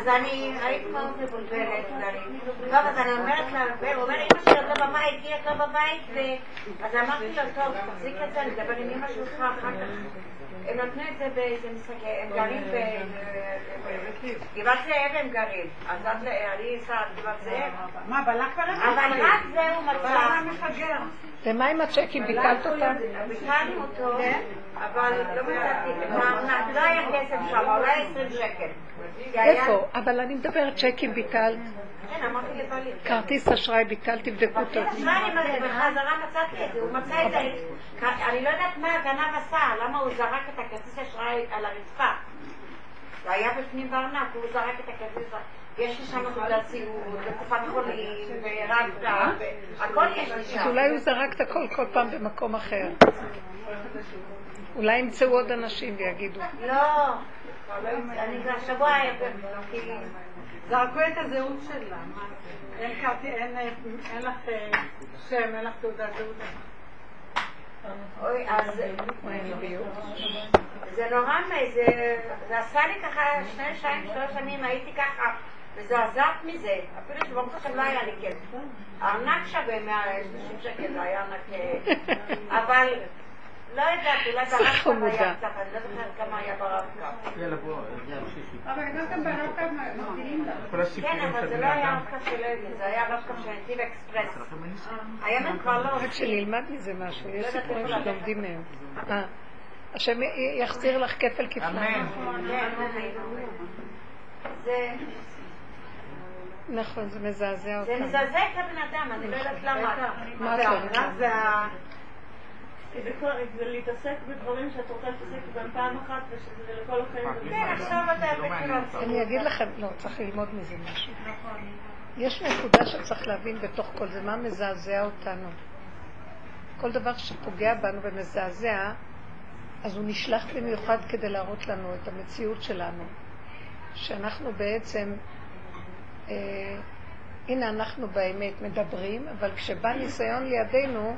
אז אני הייתי מאוד מבולבלת. טוב, אז אני אומרת לה, הוא אומר, אמא שלי עוד לא בבית, היא לא בבית, אז אמרתי לו, טוב, תחזיק את זה, אני אדבר עם אמא שלך אחר כך. הם נתנו את זה באיזה משחק, הם גרים ב... גבעת זאב הם גרים, אז אני אסע גבעת זאב. מה, בלק ברק? אבל רק זה הוא מצא. ומה עם הצ'קים? ביטלת אותם? ביטלנו אותו, אבל לא מצאתי, לא היה כסף שם, אולי 20 שקל. איפה? אבל אני מדברת צ'קים ביטלת. כן. כרטיס אשראי ביטל, תבדקו אותו. אשראי, אני בחזרה מצאתי את זה, הוא מצא את זה. אני לא יודעת מה הגנב עשה, למה הוא זרק את הכרטיס אשראי על הרצפה. זה היה בפנים בארנק, הוא זרק את הכרטיס אשראי. יש לי שם תעודת סיעוד, וקופת חולים, ורבתא, הכל יש לי שם. אז אולי הוא זרק את הכל כל פעם במקום אחר. אולי ימצאו עוד אנשים ויגידו. לא, אני כבר שבוע... זרקו את הזהות שלה. אין לך שם, אין לך תעודת זהות. אוי, אז... זה נורא, זה עשה לי ככה שני, שתיים, שלוש שנים, הייתי ככה מזועזעת מזה, אפילו שברוך השם לא היה לי כסף. הארנק שווה 130 שקל, זה היה ארנק... אבל לא יודעת, אולי ברב-קו היה קצת, אני לא זוכרת כמה היה ברב-קו. אבל גם ברב-קו מבדילים כן, אבל זה לא היה רב-קו של אלי, זה היה רב-קו של נתיב אקספרס. היום הם כבר לא רק. שנלמד מזה משהו, יש סיפורים שלומדים מהם. אה, השם יחזיר לך כפל כפליים. זה... נכון, זה מזעזע זה אותם. מזעזע את הבן אדם, אני לא יודעת למה. מה את זה. זה להתעסק בדברים שאת רוצה להתעסק בהם פעם אחת ושזה לכל החיים. כן, עכשיו אתה מכיר אני אגיד לכם, לא, צריך ללמוד מזה משהו. יש נקודה שצריך להבין בתוך כל זה, מה מזעזע אותנו. כל דבר שפוגע בנו ומזעזע, אז הוא נשלח במיוחד כדי להראות לנו את המציאות שלנו. שאנחנו בעצם, אה, הנה אנחנו באמת מדברים, אבל כשבא ניסיון לידינו,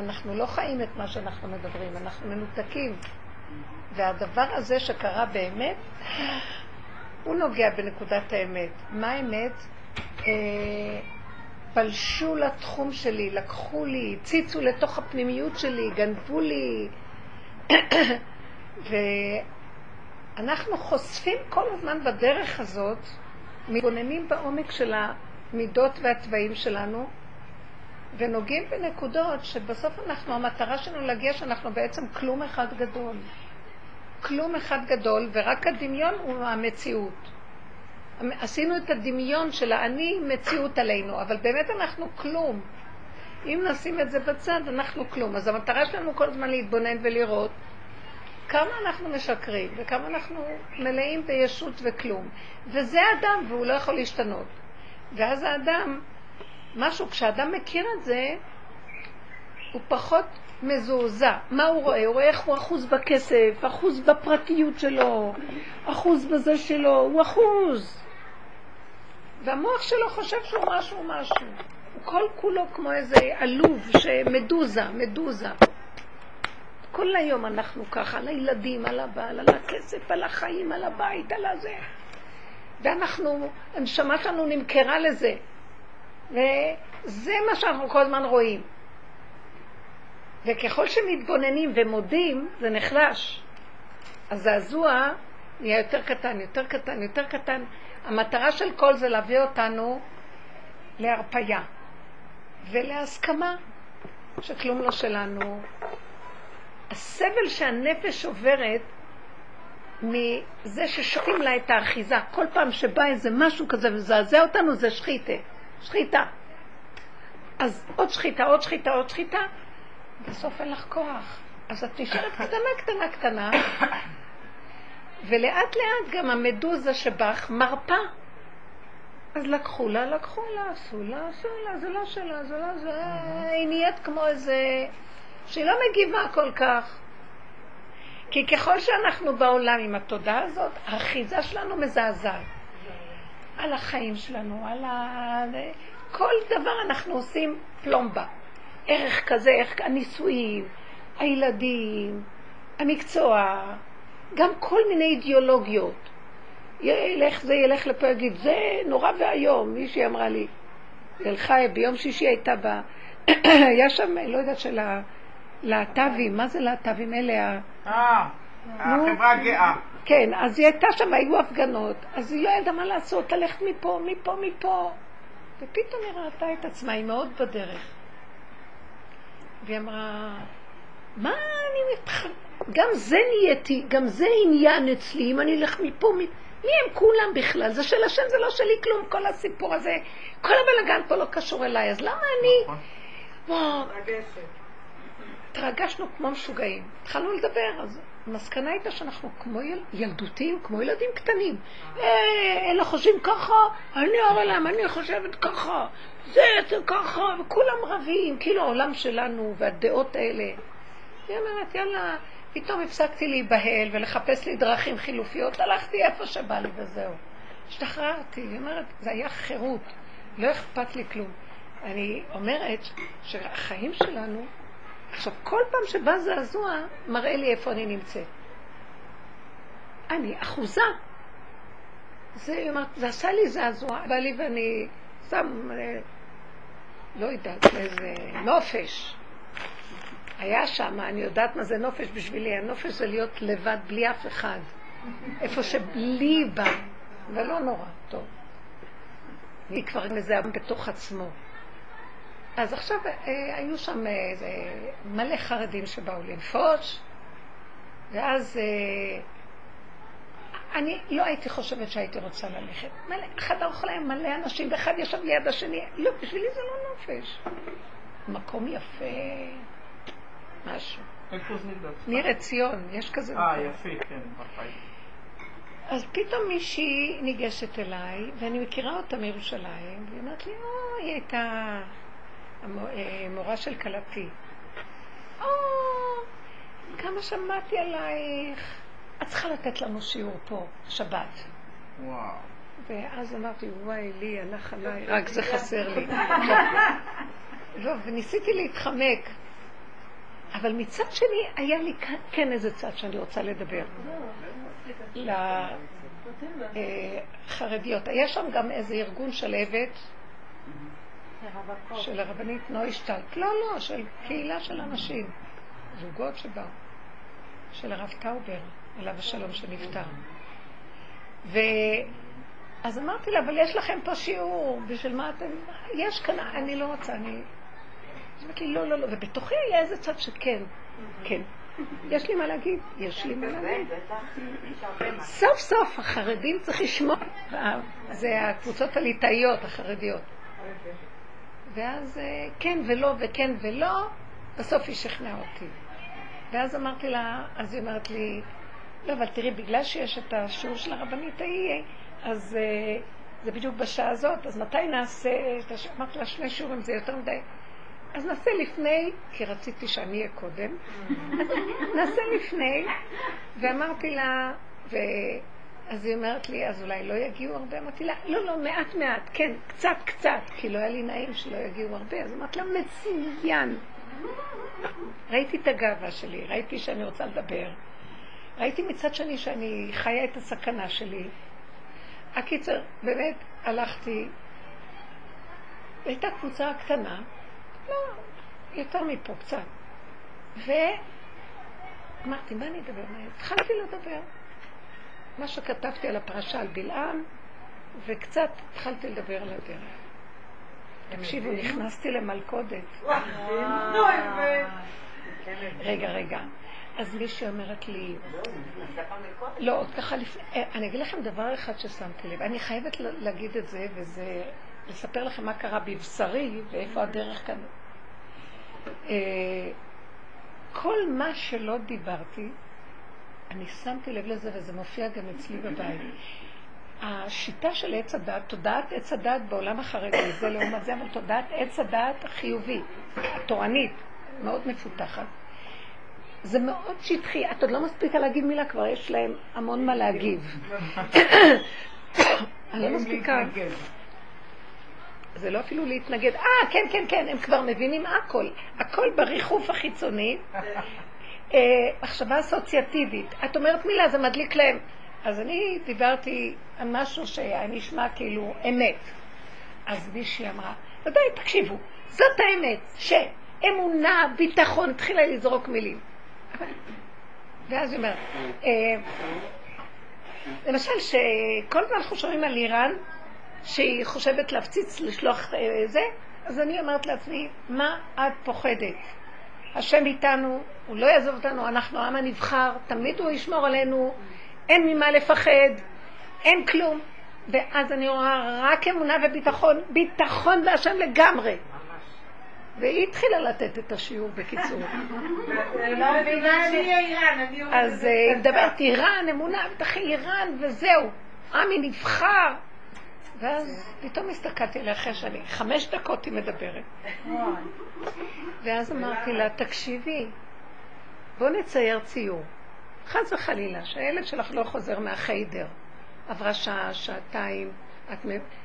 אנחנו לא חיים את מה שאנחנו מדברים, אנחנו מנותקים. והדבר הזה שקרה באמת, הוא נוגע בנקודת האמת. מה האמת? אה, פלשו לתחום שלי, לקחו לי, הציצו לתוך הפנימיות שלי, גנבו לי. ואנחנו חושפים כל הזמן בדרך הזאת, מתבוננים בעומק של המידות והתוואים שלנו, ונוגעים בנקודות שבסוף אנחנו, המטרה שלנו להגיע שאנחנו בעצם כלום אחד גדול. כלום אחד גדול, ורק הדמיון הוא המציאות. עשינו את הדמיון של האני מציאות עלינו, אבל באמת אנחנו כלום. אם נשים את זה בצד, אנחנו כלום. אז המטרה שלנו כל הזמן להתבונן ולראות כמה אנחנו משקרים וכמה אנחנו מלאים בישות וכלום. וזה אדם, והוא לא יכול להשתנות. ואז האדם, משהו, כשאדם מכיר את זה, הוא פחות מזועזע. מה הוא רואה? הוא רואה איך הוא אחוז בכסף, אחוז בפרטיות שלו, אחוז בזה שלו, הוא אחוז. והמוח שלו חושב שהוא משהו משהו. הוא כל כולו כמו איזה עלוב, שמדוזה, מדוזה. כל היום אנחנו ככה, על הילדים, על הבעל, על הכסף, על החיים, על הבית, על הזה. ואנחנו, הנשמה שלנו נמכרה לזה. וזה מה שאנחנו כל הזמן רואים. וככל שמתבוננים ומודים, זה נחלש. הזעזוע נהיה יותר קטן, יותר קטן, יותר קטן. המטרה של כל זה להביא אותנו להרפייה ולהסכמה שכלום לא שלנו. הסבל שהנפש עוברת מזה ששותים לה את האחיזה, כל פעם שבא איזה משהו כזה ומזעזע אותנו זה שחיתה, שחיטה. אז עוד שחיטה, עוד שחיטה, עוד שחיטה, בסוף אין לך כוח. אז את נשארת קטנה, קטנה, קטנה, ולאט לאט גם המדוזה שבך מרפה. אז לקחו לה, לקחו לה, עשו לה, עשו לה, זה לא שלה, זה לא זה, היא נהיית כמו איזה... שהיא לא מגיבה כל כך. כי ככל שאנחנו בעולם עם התודעה הזאת, האחיזה שלנו מזעזעת. על החיים שלנו, על ה... כל דבר אנחנו עושים פלומבה. ערך כזה, ערך הנישואים, הילדים, המקצוע, גם כל מיני אידיאולוגיות. ילך זה, ילך לפה, יגיד, זה נורא ואיום. מישהי אמרה לי, תל חי, ביום שישי הייתה בה, היה שם, לא יודעת, של הלהט"בים, מה זה להט"בים? אלה ה... אה, החברה הגאה. כן, אז היא הייתה שם, היו הפגנות, אז היא לא ידעה מה לעשות, ללכת מפה, מפה, מפה. ופתאום היא ראתה את עצמה, היא מאוד בדרך. והיא אמרה, מה אני מתח... גם זה נהייתי, גם זה עניין אצלי, אם אני אלך מפה, מ... מי הם כולם בכלל? זה של השם, זה לא שלי כלום, כל הסיפור הזה. כל הבלגן פה לא קשור אליי, אז למה אני... נכון. וואו, התרגשנו כמו משוגעים. התחלנו לדבר, אז המסקנה הייתה שאנחנו כמו יל... ילדותיים, כמו ילדים קטנים. אה, אלה חושבים ככה, אני אראה להם, אני חושבת ככה, זה, זה ככה, וכולם רבים, כאילו העולם שלנו והדעות האלה. היא אומרת, יאללה, פתאום הפסקתי להיבהל ולחפש לי דרכים חילופיות, הלכתי איפה שבא לי וזהו. השתחררתי, היא אומרת, זה היה חירות, לא אכפת לי כלום. אני אומרת שהחיים שלנו, עכשיו כל פעם שבא זעזוע, מראה לי איפה אני נמצאת. אני אחוזה. זה, היא זה עשה לי זעזוע, בא ואני שם, אה, לא יודעת, איזה נופש. היה שם, אני יודעת מה זה נופש בשבילי, הנופש זה להיות לבד בלי אף אחד. איפה שבלי בא, ולא נורא, טוב. אני כבר מזהה בתוך עצמו. אז עכשיו אה, היו שם אה, איזה מלא חרדים שבאו לנפוש, ואז אה, אני לא הייתי חושבת שהייתי רוצה ללכת. מלא, אחד האוכל היה מלא אנשים, ואחד ישב ליד השני. לא, בשבילי זה לא נופש. מקום יפה, משהו. איפה זה? ניר עציון, יש כזה אה, מקום. יפה, כן, בחיי. אז פתאום מישהי ניגשת אליי, ואני מכירה אותה מירושלים, והיא אומרת לי, או, היא הייתה המו- אה, של כלתי. או, כמה שמעתי עלייך. את צריכה לתת לנו שיעור פה, שבת. וואו. ואז אמרתי, וואי, לי, הלך עליי, רק זה חסר לי. לא, וניסיתי להתחמק. אבל מצד שני, היה לי כן איזה צד שאני רוצה לדבר. לחרדיות. היה שם גם איזה ארגון שלהבת של הרבנית נוישטט. לא, לא, של קהילה של אנשים. זוגות שבאו. של הרב טאובר, עליו השלום שנפטר. ואז אמרתי לה, אבל יש לכם פה שיעור, בשביל מה אתם... יש כאן, אני לא רוצה, אני... אז אמרתי לי, לא, לא, לא, ובתוכי היה איזה צד שכן, כן. יש לי מה להגיד, יש לי מה להגיד. סוף סוף החרדים צריך לשמוע, זה הקבוצות הליטאיות החרדיות. ואז אה, כן ולא וכן ולא, בסוף היא שכנעה אותי. ואז אמרתי לה, אז היא אומרת לי, לא, אבל תראי, בגלל שיש את השיעור של הרבנית ההיא, אז אה, זה בדיוק בשעה הזאת, אז מתי נעשה, אמרתי לה, שני שיעורים זה יותר מדי. אז נעשה לפני, כי רציתי שאני אהיה קודם, נעשה לפני, ואמרתי לה, ו... אז היא אומרת לי, אז אולי לא יגיעו הרבה? אמרתי לה, לא, לא, מעט מעט, כן, קצת קצת, כי לא היה לי נעים שלא יגיעו הרבה, אז אמרתי לה, מצוין. ראיתי את הגאווה שלי, ראיתי שאני רוצה לדבר, ראיתי מצד שני שאני חיה את הסכנה שלי. הקיצר, באמת הלכתי, הייתה קבוצה קטנה, לא, יותר מפה קצת, ואמרתי, מה אני אדבר? התחלתי לדבר. מה שכתבתי על הפרשה על בלעם, וקצת התחלתי לדבר על הדרך. תקשיבו, נכנסתי למלכודת. רגע, רגע. אז מישהי אומרת לי, לא, עוד ככה לפני, אה, אני אגיד לכם דבר אחד ששמתי לב, אני חייבת להגיד את זה, וזה לספר לכם מה קרה בבשרי ואיפה הדרך כאן. אה, כל מה שלא דיברתי, אני שמתי לב לזה, וזה מופיע גם אצלי בבית. השיטה של עץ הדת, תודעת עץ הדת בעולם החרדי, זה לעומת זה, אבל תודעת עץ הדת החיובי, התורנית, מאוד מפותחת. זה מאוד שטחי, את עוד לא מספיקה להגיד מילה, כבר יש להם המון מה להגיב. אני לא מספיקה. זה לא אפילו להתנגד. אה, כן, כן, כן, הם כבר מבינים הכל. הכל בריחוף החיצוני. אה, מחשבה אסוציאטיבית. את אומרת מילה, זה מדליק להם. אז אני דיברתי על משהו שהיה נשמע כאילו אמת. אז מישהי אמרה, ודאי, תקשיבו, זאת האמת, שאמונה, ביטחון, התחילה לזרוק מילים. ואז היא אומרת, אה, למשל, שכל הזמן אנחנו שומעים על איראן, שהיא חושבת להפציץ, לשלוח אה, זה, אז אני אומרת לעצמי, מה את פוחדת? השם איתנו, הוא לא יעזוב אותנו, אנחנו העם הנבחר, תמיד הוא ישמור עלינו, אין ממה לפחד, אין כלום. ואז אני רואה רק אמונה וביטחון, ביטחון בהשם לגמרי. והיא התחילה לתת את השיעור בקיצור. לא. אז אה, היא מדברת איראן, אמונה, בטח איראן, וזהו. עמי נבחר. ואז פתאום הסתכלתי עליה אחרי שאני, חמש דקות היא מדברת. ואז אמרתי לה, תקשיבי, בוא נצייר ציור. חס וחלילה, שהילד שלך לא חוזר מהחיידר. עברה שעה, שעתיים, את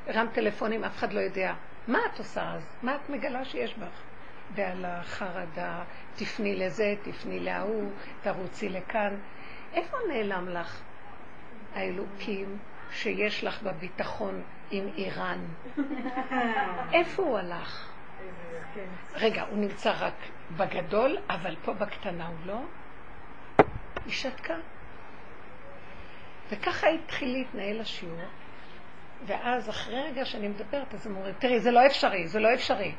הרמת טלפונים, אף אחד לא יודע. מה את עושה אז? מה את מגלה שיש בך? ועל החרדה, תפני לזה, תפני להוא, תרוצי לכאן. איפה נעלם לך האלוקים שיש לך בביטחון עם איראן? איפה הוא הלך? רגע, הוא נמצא רק בגדול, אבל פה בקטנה הוא לא? היא שתקה. וככה התחיל להתנהל השיעור, ואז אחרי רגע שאני מדברת, אז הם אומרים, תראי, זה לא אפשרי, זה לא אפשרי.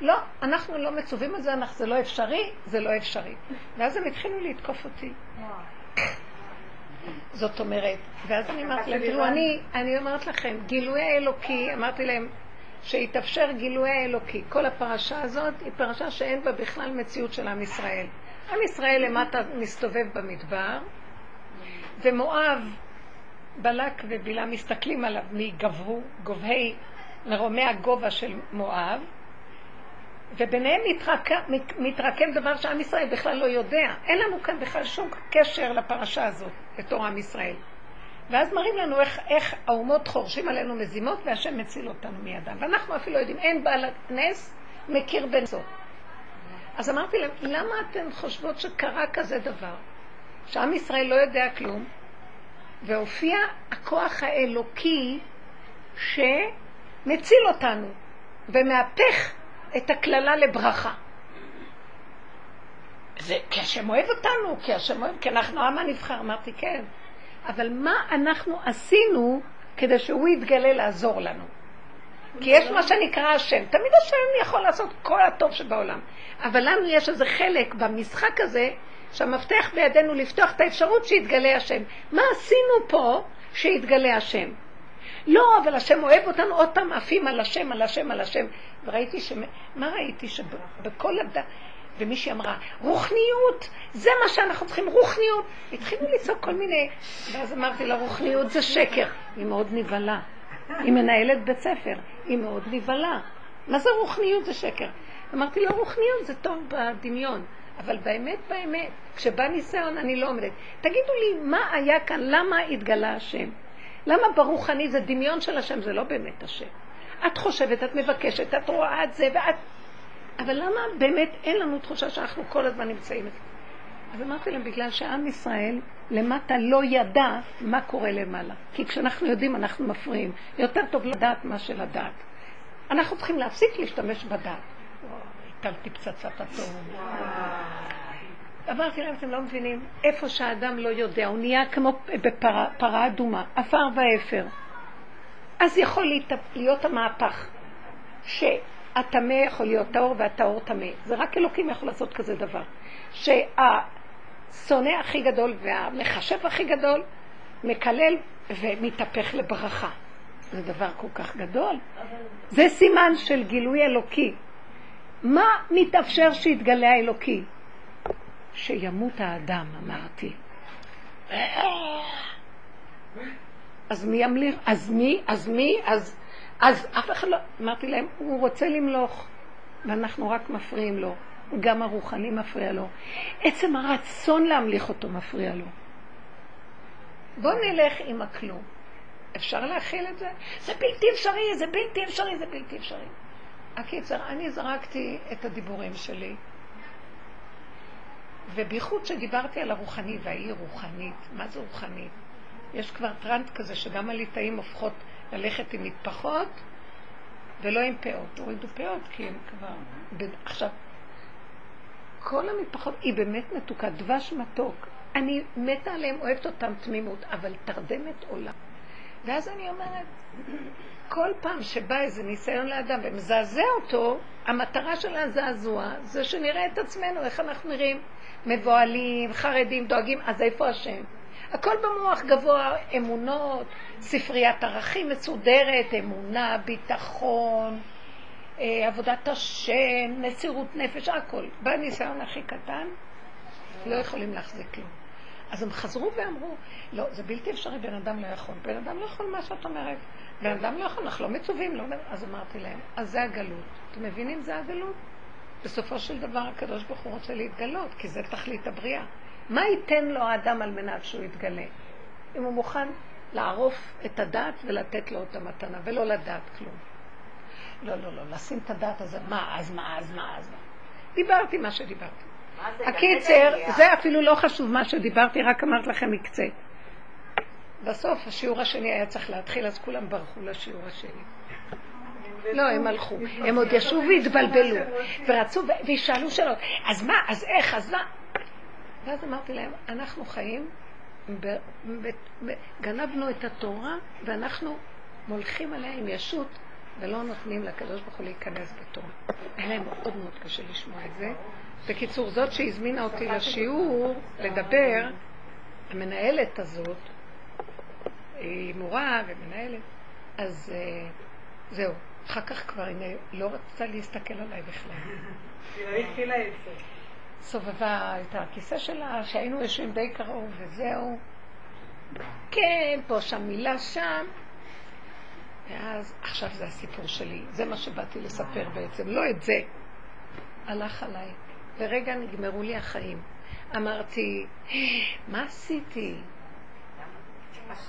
לא, אנחנו לא מצווים על זה, אנחנו, זה לא אפשרי, זה לא אפשרי. ואז הם התחילו לתקוף אותי. זאת אומרת, ואז אני אמרתי להם, תראו, אני, אני אומרת לכם, גילוי האלוקי, אמרתי להם, שיתאפשר גילוי האלוקי. כל הפרשה הזאת היא פרשה שאין בה בכלל מציאות של עם ישראל. עם ישראל למטה מסתובב במדבר, ומואב, בלק ובלעם מסתכלים עליו מגבהו, גובהי, מרומי הגובה של מואב, וביניהם מתרקם, מתרקם דבר שעם ישראל בכלל לא יודע. אין לנו כאן בכלל שום קשר לפרשה הזאת, בתור עם ישראל. ואז מראים לנו איך, איך האומות חורשים עלינו מזימות והשם מציל אותנו מידם. ואנחנו אפילו יודעים, אין בעל נס מכיר בנסות. אז אמרתי להם, למה אתן חושבות שקרה כזה דבר? שעם ישראל לא יודע כלום, והופיע הכוח האלוקי שמציל אותנו ומהפך את הקללה לברכה. זה כי השם אוהב אותנו, כי השם אוהב, כי אנחנו עם הנבחר. אמרתי, כן. אבל מה אנחנו עשינו כדי שהוא יתגלה לעזור לנו? כי יש מה שנקרא השם. תמיד השם יכול לעשות כל הטוב שבעולם. אבל לנו יש איזה חלק במשחק הזה, שהמפתח בידינו לפתוח את האפשרות שיתגלה השם. מה עשינו פה שיתגלה השם? לא, אבל השם אוהב אותנו, עוד פעם עפים על השם, על השם, על השם. וראיתי ש... מה ראיתי? שבכל הד... ומישהי אמרה, רוחניות, זה מה שאנחנו צריכים, רוחניות. התחילו לצעוק כל מיני, ואז אמרתי לה, רוחניות זה שקר. היא מאוד נבהלה. היא מנהלת בית ספר, היא מאוד נבהלה. מה זה רוחניות זה שקר? אמרתי לה, רוחניות זה טוב בדמיון, אבל באמת, באמת, כשבא ניסיון אני לא עומדת. תגידו לי, מה היה כאן? למה התגלה השם? למה ברוחני זה דמיון של השם, זה לא באמת השם? את חושבת, את מבקשת, את רואה את זה, ואת... אבל למה באמת אין לנו תחושה שאנחנו כל הזמן נמצאים את זה? אז אמרתי להם, בגלל שעם ישראל למטה לא ידע מה קורה למעלה. כי כשאנחנו יודעים אנחנו מפריעים. יותר טוב לדעת מה שלדעת. אנחנו צריכים להפסיק להשתמש בדעת. הטלתי פצצת אטום. אמרתי להם, אתם לא מבינים, איפה שהאדם לא יודע, הוא נהיה כמו בפרה אדומה, עפר ואפר. אז יכול להיות המהפך, שהטמא יכול להיות טהור והטהור טמא. זה רק אלוקים יכול לעשות כזה דבר. שהשונא הכי גדול והמחשב הכי גדול מקלל ומתהפך לברכה. זה דבר כל כך גדול. זה סימן של גילוי אלוקי. מה מתאפשר שיתגלה האלוקי? שימות האדם, אמרתי. אז מי ימליך? אז מי? אז מי? אז, אז אף אחד לא... אמרתי להם, הוא רוצה למלוך, ואנחנו רק מפריעים לו. גם הרוחני מפריע לו. עצם הרצון להמליך אותו מפריע לו. בואו נלך עם הכלום. אפשר להכיל את זה? זה בלתי אפשרי, זה בלתי אפשרי, זה בלתי אפשרי. הקיצר, אני זרקתי את הדיבורים שלי, ובייחוד שדיברתי על הרוחני, והיא רוחנית, מה זה רוחנית? יש כבר טרנד כזה שגם הליטאים הופכות ללכת עם מטפחות ולא עם פאות. הורידו פאות כי הם כבר... עכשיו, כל המטפחות היא באמת מתוקה, דבש מתוק. אני מתה עליהם, אוהבת אותם תמימות, אבל תרדמת עולם. ואז אני אומרת, כל פעם שבא איזה ניסיון לאדם ומזעזע אותו, המטרה של הזעזוע זה שנראה את עצמנו, איך אנחנו נראים. מבוהלים, חרדים, דואגים, אז איפה השם? הכל במוח גבוה, אמונות, ספריית ערכים מסודרת, אמונה, ביטחון, אה, עבודת השם, מסירות נפש, הכל. בא הניסיון הכי קטן, לא יכולים להחזיק כלום. אז הם חזרו ואמרו, לא, זה בלתי אפשרי, בן אדם לא יכול. בן אדם לא יכול מה שאת אומרת. בן אדם לא יכול, אנחנו לא מצווים, לא... אז אמרתי להם, אז זה הגלות. אתם מבינים? זה הגלות. בסופו של דבר הקדוש ברוך הוא רוצה להתגלות, כי זה תכלית הבריאה. מה ייתן לו האדם על מנת שהוא יתגלה? אם הוא מוכן לערוף את הדעת ולתת לו את המתנה, ולא לדעת כלום. לא, לא, לא, לשים את הדעת הזה, מה, אז מה, אז מה, אז מה. דיברתי מה שדיברתי. מה זה? הקיצר, גם זה אפילו לא חשוב מה שדיברתי, רק אמרת לכם מקצה. בסוף השיעור השני היה צריך להתחיל, אז כולם ברחו לשיעור השני. לא, הם הלכו. הם עוד ישבו והתבלבלו, ורצו, וישאלו שאלות. אז מה, אז איך, אז מה? ואז אמרתי להם, אנחנו חיים, ב- ב- ב- גנבנו את התורה, ואנחנו מולכים עליה עם ישות, ולא נותנים לקדוש ברוך הוא להיכנס בתורה. היה להם מאוד מאוד קשה לשמוע את זה. בקיצור, זאת שהזמינה אותי לשיעור לדבר, המנהלת הזאת, היא מורה ומנהלת, אז אה, זהו. אחר כך כבר היא לא רצתה להסתכל עליי בכלל. היא לא התחילה את זה. סובבה את הכיסא שלה, שהיינו יושבים די קרוב וזהו. כן, פה שם מילה שם. ואז, עכשיו זה הסיפור שלי. זה מה שבאתי לספר בעצם, לא את זה. הלך עליי. לרגע נגמרו לי החיים. אמרתי, מה עשיתי?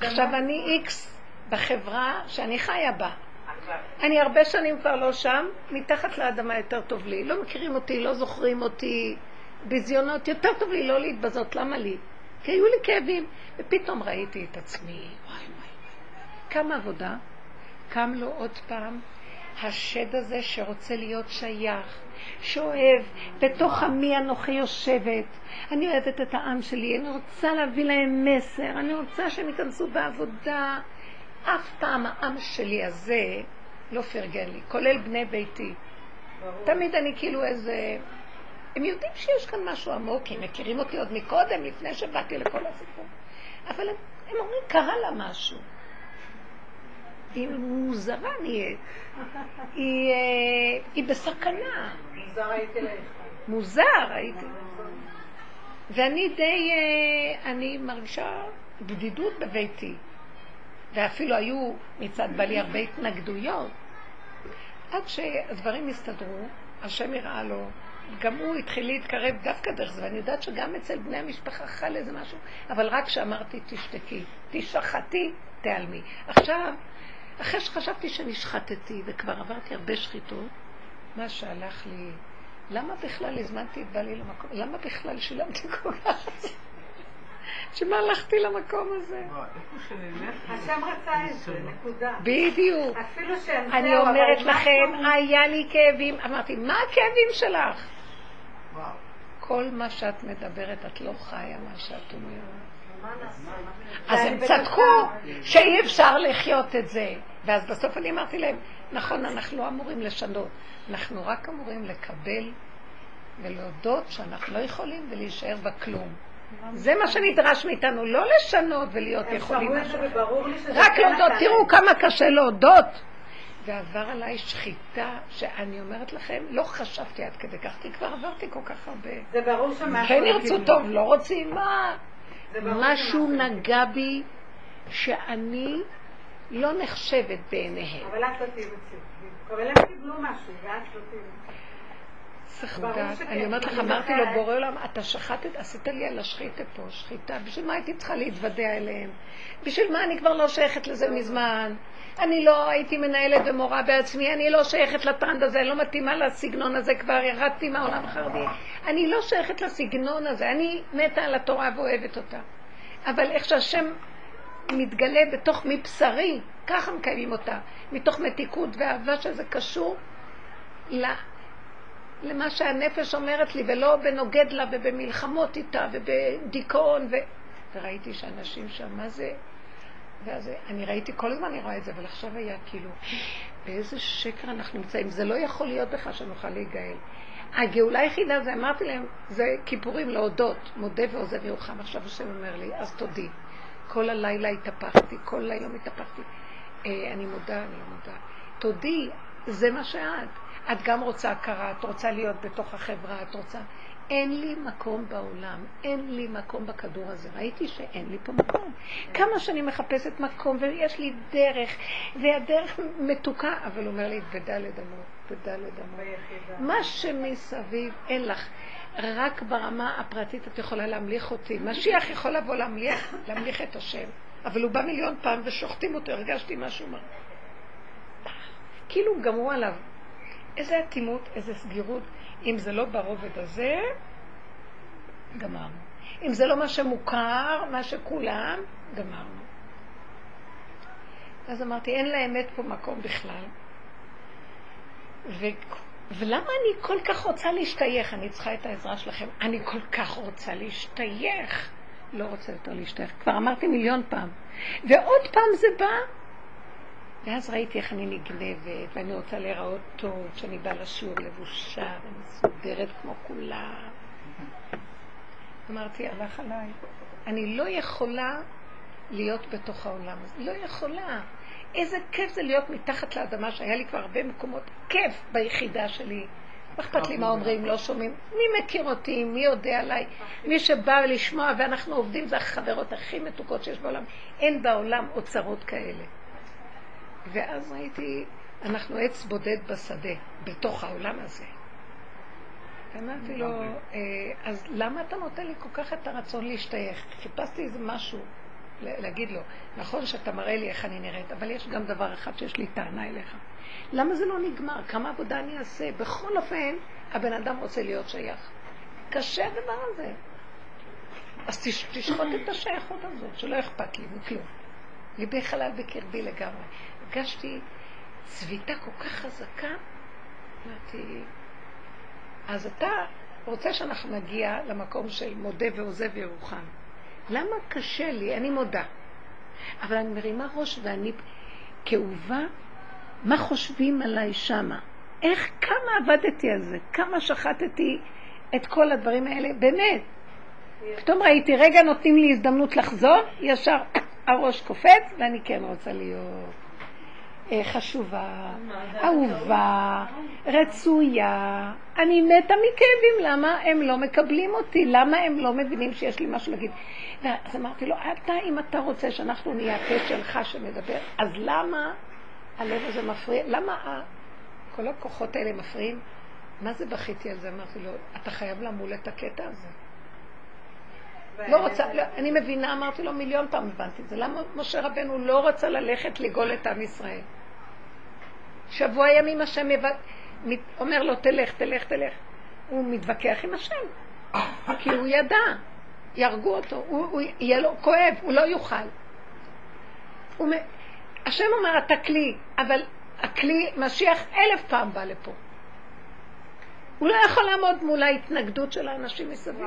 עכשיו אני איקס בחברה שאני חיה בה. אני הרבה שנים כבר לא שם, מתחת לאדמה יותר טוב לי. לא מכירים אותי, לא זוכרים אותי, ביזיונות, יותר טוב לי לא להתבזות, למה לי? כי היו לי כאבים, ופתאום ראיתי את עצמי, וואי וואי וואי. כמה עבודה, קם לו עוד פעם השד הזה שרוצה להיות שייך, שאוהב, בתוך עמי אנוכי יושבת. אני אוהבת את העם שלי, אני רוצה להביא להם מסר, אני רוצה שהם ייכנסו בעבודה. אף פעם העם שלי הזה לא פרגן לי, כולל בני ביתי. תמיד אני כאילו איזה... הם יודעים שיש כאן משהו עמוק, הם מכירים אותי עוד מקודם, לפני שבאתי לכל הסיפור. אבל הם, הם אומרים, קרה לה משהו. היא מוזרה נהיית. היא, אה, היא בסכנה. מוזר הייתי לך. מוזר הייתי. ואני די, אה, אני מרגישה בדידות בביתי. ואפילו היו מצד בעלי הרבה התנגדויות. עד שהדברים הסתדרו, השם יראה לו, גם הוא התחיל להתקרב דווקא דרך זה, ואני יודעת שגם אצל בני המשפחה חל איזה משהו, אבל רק כשאמרתי תשתקי, תשחטי, תיעלמי. עכשיו, אחרי שחשבתי שנשחטתי וכבר עברתי הרבה שחיתות, מה שהלך לי, למה בכלל הזמנתי את בעלי למקום, למה בכלל שילמתי כל כך? שמה הלכתי למקום הזה? השם רצה את זה, נקודה. בדיוק. אפילו שהם אני אומרת לכם, היה לי כאבים. אמרתי, מה הכאבים שלך? כל מה שאת מדברת, את לא חיה מה שאת אומרת. אז הם צדקו שאי אפשר לחיות את זה. ואז בסוף אני אמרתי להם, נכון, אנחנו לא אמורים לשנות, אנחנו רק אמורים לקבל ולהודות שאנחנו לא יכולים ולהישאר בכלום. זה מה שנדרש מאיתנו, לא לשנות ולהיות יכולים רק כן להודות, תראו. כמה קשה להודות. ועבר עליי שחיטה, שאני אומרת לכם, לא חשבתי עד כדי כך, כי כבר עברתי כל כך הרבה. זה ברור. כן לא ירצו קיבלו. טוב, לא רוצים, מה? משהו שמשהו. נגע בי שאני לא נחשבת בעיניהם. אבל את לא תהיי מציאות. אבל הם קיבלו משהו, ואת לא תהיי מציאות. צריך לדעת. אני אומרת לך, אמרתי. לו, בורא עולם, אתה שחטת, עשית לי על השחיתה פה, שחיטה, בשביל מה הייתי צריכה להתוודע אליהם? בשביל מה אני כבר לא שייכת לזה מזמן? אני לא הייתי מנהלת ומורה בעצמי, אני לא שייכת לטרנד הזה, לא מתאימה לסגנון הזה, כבר ירדתי מהעולם החרדי. אני לא שייכת לסגנון הזה, אני מתה על התורה ואוהבת אותה. אבל איך שהשם מתגלה בתוך מבשרי, ככה מקיימים אותה, מתוך מתיקות ואהבה שזה קשור. למה שהנפש אומרת לי, ולא בנוגד לה ובמלחמות איתה ובדיכאון. ו... וראיתי שאנשים שם, מה זה? ואז אני ראיתי, כל הזמן אני רואה את זה, אבל עכשיו היה כאילו, באיזה שקר אנחנו נמצאים. זה לא יכול להיות בכלל שנוכל להיגאל. הגאולה היחידה זה, אמרתי להם, זה כיפורים להודות, מודה ועוזב ירוחם. עכשיו השם אומר לי, אז תודי. כל הלילה התהפכתי, כל היום התהפכתי. אה, אני מודה, אני לא מודה. תודי, זה מה שאת. את גם רוצה הכרה, את רוצה להיות בתוך החברה, את רוצה... אין לי מקום בעולם, אין לי מקום בכדור הזה. ראיתי שאין לי פה מקום. כמה שאני מחפשת מקום, ויש לי דרך, והדרך מתוקה, אבל אומר לי, בדלת אמות, בדלת אמות. מה שמסביב, אין לך. רק ברמה הפרטית את יכולה להמליך אותי. משיח יכול לבוא להמליך, להמליך את השם, אבל הוא בא מיליון פעם ושוחטים אותו, הרגשתי משהו מה. כאילו גמרו עליו. איזה אטימות, איזה סגירות. אם זה לא ברובד הזה, גמרנו. אם זה לא מה שמוכר, מה שכולם, גמרנו. אז אמרתי, אין לאמת פה מקום בכלל. ו... ולמה אני כל כך רוצה להשתייך? אני צריכה את העזרה שלכם. אני כל כך רוצה להשתייך. לא רוצה יותר להשתייך. כבר אמרתי מיליון פעם. ועוד פעם זה בא, ואז ראיתי איך אני נגנבת, ואני רוצה להיראות טוב, שאני באה לשיעור לבושה ומסודרת כמו כולם. אמרתי, הלך עליי. אני לא יכולה להיות בתוך העולם הזה. לא יכולה. איזה כיף זה להיות מתחת לאדמה, שהיה לי כבר הרבה מקומות. כיף ביחידה שלי. מה אכפת לי מה אומרים, לא שומעים? מי מכיר אותי, מי יודע עליי? מי שבא לשמוע ואנחנו עובדים זה החברות הכי מתוקות שיש בעולם. אין בעולם אוצרות כאלה. ואז ראיתי, אנחנו עץ בודד בשדה, בתוך העולם הזה. אמרתי לו, אה, אז למה אתה נותן לי כל כך את הרצון להשתייך? חיפשתי איזה משהו להגיד לו, נכון שאתה מראה לי איך אני נראית, אבל יש גם דבר אחד שיש לי טענה אליך. למה זה לא נגמר? כמה עבודה אני אעשה? בכל אופן, הבן אדם רוצה להיות שייך. קשה הדבר הזה. אז תשחוט את השייכות הזאת, שלא אכפת לי מכלום. ליבי חלל בקרבי לגמרי. הרגשתי צביטה כל כך חזקה, אמרתי, אז אתה רוצה שאנחנו נגיע למקום של מודה ועוזב ירוחם. למה קשה לי? אני מודה. אבל אני מרימה ראש ואני כאובה, מה חושבים עליי שמה? איך, כמה עבדתי על זה? כמה שחטתי את כל הדברים האלה? באמת. פתאום ראיתי, רגע נותנים לי הזדמנות לחזור, ישר הראש קופץ ואני כן רוצה להיות. אה, חשובה, אהובה, רצויה. אני מתה מכאבים, למה הם לא מקבלים אותי? למה הם לא מבינים שיש לי משהו להגיד? אז אמרתי לו, אתה, אם אתה רוצה שאנחנו נהיה הפה שלך שמדבר, אז למה הלב הזה מפריע? למה כל הכוחות האלה מפריעים? מה זה בכיתי על זה? אמרתי לו, אתה חייב למול את הקטע הזה. לא רוצה, לא, אני מבינה, אמרתי לו מיליון פעם הבנתי את זה. למה משה רבנו לא רצה ללכת לגאול את עם ישראל? שבוע ימים השם אומר לו, תלך, תלך, תלך. הוא מתווכח עם השם, כי הוא ידע, יהרגו אותו, הוא, הוא יהיה לו כואב, הוא לא יוכל. הוא, השם אומר, אתה כלי, אבל הכלי, משיח אלף פעם בא לפה. הוא לא יכול לעמוד מול ההתנגדות של האנשים מסביב.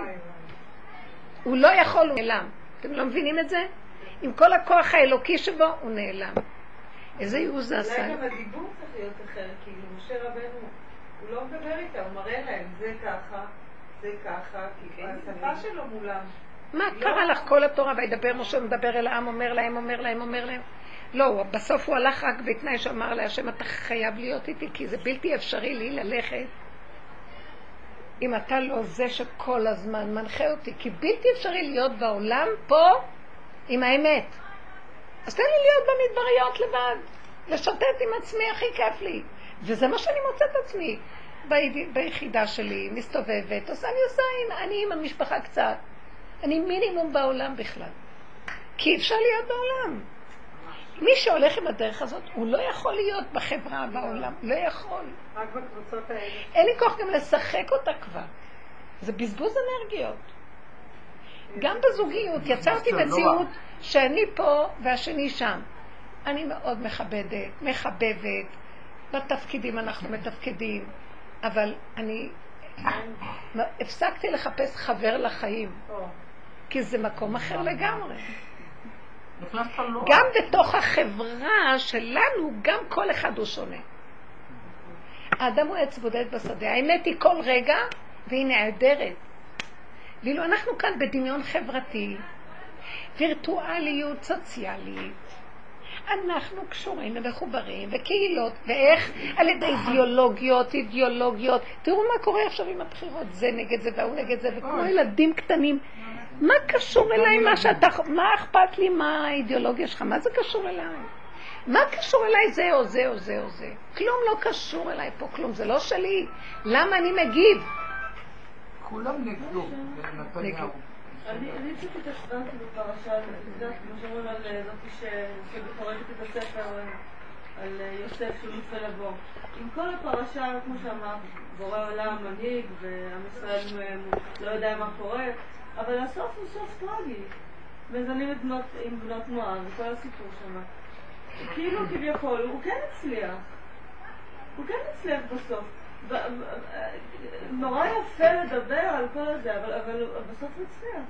הוא לא יכול, הוא נעלם. אתם לא מבינים את זה? עם כל הכוח האלוקי שבו, הוא נעלם. איזה ייאוש זה עשה? אולי גם הדיבור צריך להיות אחר, כאילו משה רבנו, הוא לא מדבר איתה, הוא מראה להם, זה ככה, זה ככה, כי השפה שלו מולם. מה קרה לך כל התורה? וידבר משה מדבר אל העם, אומר להם, אומר להם, אומר להם. לא, בסוף הוא הלך רק בתנאי שאמר להשם, אתה חייב להיות איתי, כי זה בלתי אפשרי לי ללכת אם אתה לא זה שכל הזמן מנחה אותי, כי בלתי אפשרי להיות בעולם פה עם האמת. אז תן לי להיות במדבריות לבד, לשוטט עם עצמי, הכי כיף לי. וזה מה שאני מוצאת עצמי ביחידה שלי, מסתובבת, אז אני עושה, אני עם המשפחה קצת. אני מינימום בעולם בכלל. כי אפשר להיות בעולם. מי שהולך עם הדרך הזאת, הוא לא יכול להיות בחברה, בעולם. לא יכול. רק בקבוצות האלה. אין לי כוח גם לשחק אותה כבר. זה בזבוז אנרגיות. גם בזוגיות, יצרתי זה לא מציאות שאני פה והשני שם. אני מאוד מכבדת, מחבבת, בתפקידים אנחנו מתפקדים, אבל אני הפסקתי לחפש חבר לחיים, כי זה מקום אחר לגמרי. לא... גם בתוך החברה שלנו, גם כל אחד הוא שונה. האדם הוא עץ בודד בשדה. האמת היא כל רגע, והיא נעדרת. ואילו אנחנו כאן בדמיון חברתי, וירטואליות סוציאלית, אנחנו קשורים ומחוברים, וקהילות, ואיך? על ידי אידיאולוגיות, אידיאולוגיות. תראו מה קורה עכשיו עם הבחירות, זה נגד זה והוא נגד זה, וכמו ילדים קטנים. מה קשור אליי מה שאתה, מה אכפת לי מה האידיאולוגיה שלך? מה זה קשור אליי? מה קשור אליי זה או זה או זה או זה? כלום לא קשור אליי פה, כלום, זה לא שלי. למה אני מגיב? כולם נגדו, נתניהו. אני אני קצת התעצבנתי בפרשה, את יודעת, כמו שאומרים על אה, זאתי ש- שמפרקת את הספר, אה, על אה, יוסף שהוא נופל לבור. עם כל הפרשה, כמו שאמרת, בורא עולם מנהיג, ועם ישראל לא יודע מה קורה, אבל הסוף הוא סוף טרגי. מזנים את עם בנות מואב, וכל הסיפור שם. כאילו כביכול, הוא כן הצליח. הוא כן הצליח בסוף. נורא יפה לדבר על כל הזה, אבל, אבל בסוף הוא הצליח.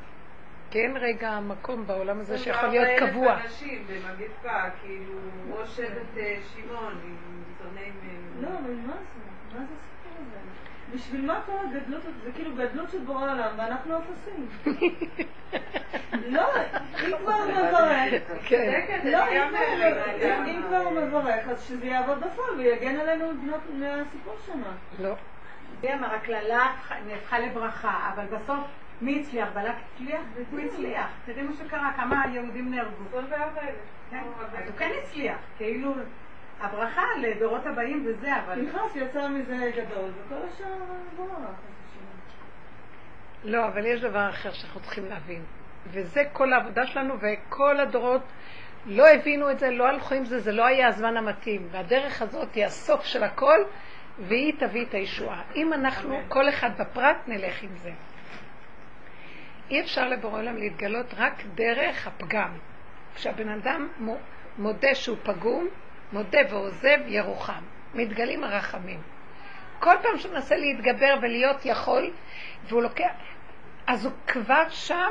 כן רגע המקום בעולם הזה שיכול 24,000 להיות קבוע. אנשים במגפה, כאילו, ראש שבט אה, שמעון עם זרני... לא, אבל מה זה? מה זה? בשביל מה כל הגדלות הזאת? זה כאילו גדלות של בורא עולם, ואנחנו אפסים. לא, אם כבר מברך, כן. לא, אם כבר- הוא מברך, אז שזה יעבוד בפועל ויגן עלינו מבנות- מהסיפור שמה. לא. מי אמר, הקללה נהפכה לברכה, אבל בסוף מי הצליח? בלק הצליח? הוא הצליח. תראי מה שקרה, כמה יהודים נהרגו. 24,000. כן? אז הוא כן הצליח, כאילו הברכה לדורות הבאים וזה, אבל... פנחס יצא מזה גדול, וכל השאר בורח. לא, אבל יש דבר אחר שאנחנו צריכים להבין. וזה כל העבודה שלנו, וכל הדורות לא הבינו את זה, לא הלכו עם זה, זה לא היה הזמן המתאים. והדרך הזאת היא הסוף של הכל, והיא תביא את הישועה. אם אנחנו, כל אחד בפרט, נלך עם זה. אי אפשר לבורא עולם להתגלות רק דרך הפגם. כשהבן אדם מו- מודה שהוא פגום, מודה ועוזב, ירוחם. מתגלים הרחמים. כל פעם שהוא מנסה להתגבר ולהיות יכול, והוא לוקח... אז הוא כבר שם,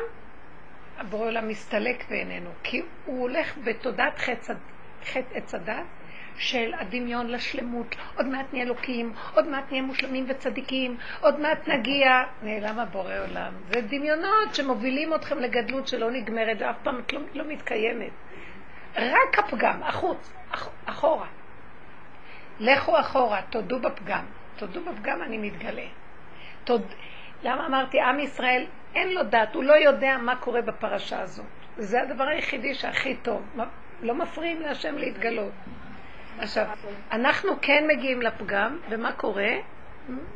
הבורא עולם מסתלק בעינינו, כי הוא הולך בתודעת חטא עץ הדת של הדמיון לשלמות. עוד מעט נהיה אלוקים, עוד מעט נהיה מושלמים וצדיקים, עוד מעט נגיע. נעלם הבורא עולם. זה דמיונות שמובילים אתכם לגדלות שלא נגמרת ואף פעם לא, לא מתקיימת. רק הפגם, החוץ, אחורה. לכו אחורה, תודו בפגם. תודו בפגם, אני מתגלה. תוד... למה אמרתי, עם ישראל אין לו דת, הוא לא יודע מה קורה בפרשה הזאת. זה הדבר היחידי שהכי טוב. לא מפריעים להשם להתגלות. עכשיו, אנחנו כן מגיעים לפגם, ומה קורה?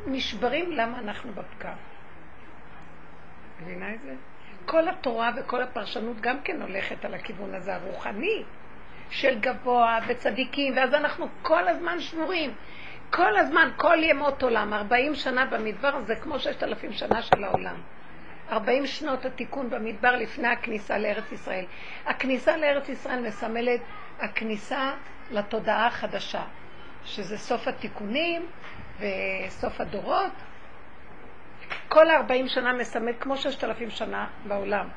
נשברים למה אנחנו בפגם. מבינה את זה? כל התורה וכל הפרשנות גם כן הולכת על הכיוון הזה הרוחני של גבוה וצדיקים, ואז אנחנו כל הזמן שמורים. כל הזמן, כל ימות עולם, 40 שנה במדבר זה כמו 6,000 שנה של העולם. 40 שנות התיקון במדבר לפני הכניסה לארץ ישראל. הכניסה לארץ ישראל מסמלת הכניסה לתודעה החדשה, שזה סוף התיקונים וסוף הדורות. כל ה-40 שנה מסמל כמו 6,000 שנה בעולם.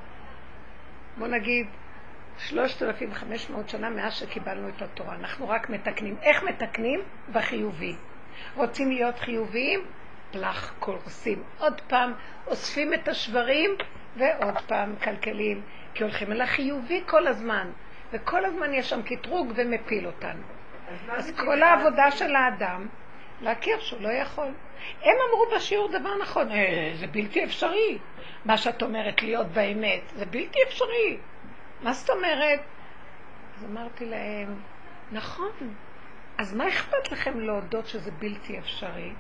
בוא נגיד 3,500 שנה מאז שקיבלנו את התורה. אנחנו רק מתקנים. איך מתקנים? בחיובי. רוצים להיות חיוביים? פלח קורסים. עוד פעם אוספים את השברים ועוד פעם מקלקלים, כי הולכים אל החיובי כל הזמן. וכל הזמן יש שם קטרוג ומפיל אותנו. אז כל העבודה של האדם, להכיר שהוא לא יכול. הם אמרו בשיעור דבר נכון, אה, זה בלתי אפשרי. מה שאת אומרת להיות באמת, זה בלתי אפשרי. מה זאת אומרת? אז אמרתי להם, נכון, אז מה אכפת לכם להודות שזה בלתי אפשרי,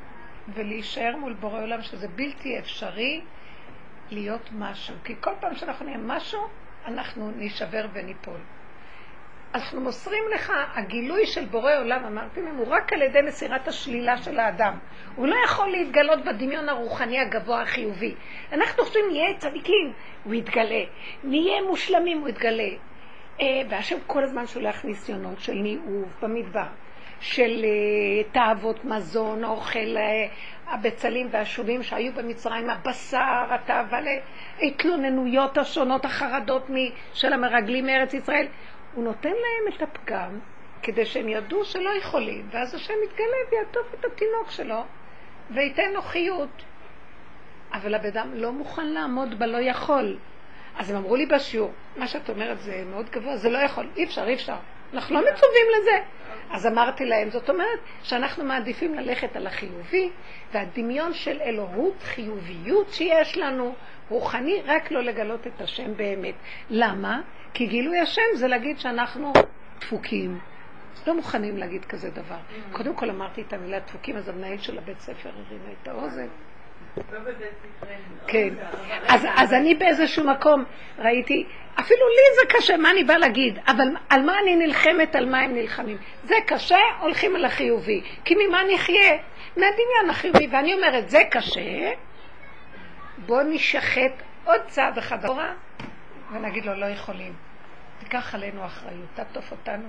ולהישאר מול בורא עולם שזה בלתי אפשרי להיות משהו? כי כל פעם שאנחנו נהיה משהו, אנחנו נישבר וניפול. אנחנו מוסרים לך, הגילוי של בורא עולם, אמרתי להם, הוא רק על ידי מסירת השלילה של האדם. הוא לא יכול להתגלות בדמיון הרוחני הגבוה החיובי. אנחנו חושבים, נהיה צדיקים, הוא יתגלה. נהיה מושלמים, הוא יתגלה. אה, והשם כל הזמן שולח ניסיונות של ניאוב במדבר, של אה, תאוות מזון, אוכל, אה, הבצלים והשובים שהיו במצרים, הבשר, התאווה להתלוננויות השונות, החרדות של המרגלים מארץ ישראל. הוא נותן להם את הפגם כדי שהם ידעו שלא יכולים, ואז השם יתגלה ויעטוף את התינוק שלו וייתן לו חיות. אבל הבן אדם לא מוכן לעמוד בלא יכול. אז הם אמרו לי בשיעור, מה שאת אומרת זה מאוד גבוה, זה לא יכול, אי אפשר, אי אפשר. אנחנו לא מצווים לזה. אז אמרתי להם, זאת אומרת שאנחנו מעדיפים ללכת על החיובי, והדמיון של אלוהות, חיוביות שיש לנו, רוחני, רק לא לגלות את השם באמת. למה? כי גילוי השם זה להגיד שאנחנו דפוקים. לא מוכנים להגיד כזה דבר. קודם כל אמרתי את המילה דפוקים, אז המנהל של הבית ספר הרים את האוזן. כן. אז, אז אני באיזשהו מקום ראיתי, אפילו לי זה קשה, מה אני באה להגיד? אבל על מה אני נלחמת, על מה הם נלחמים? זה קשה, הולכים על החיובי. כי ממה נחיה? מהדמיון החיובי. ואני אומרת, זה קשה, בוא נשחט עוד צעד אחד אחורה ונגיד לו, לא יכולים. תיקח עלינו אחריות, תעטוף אותנו.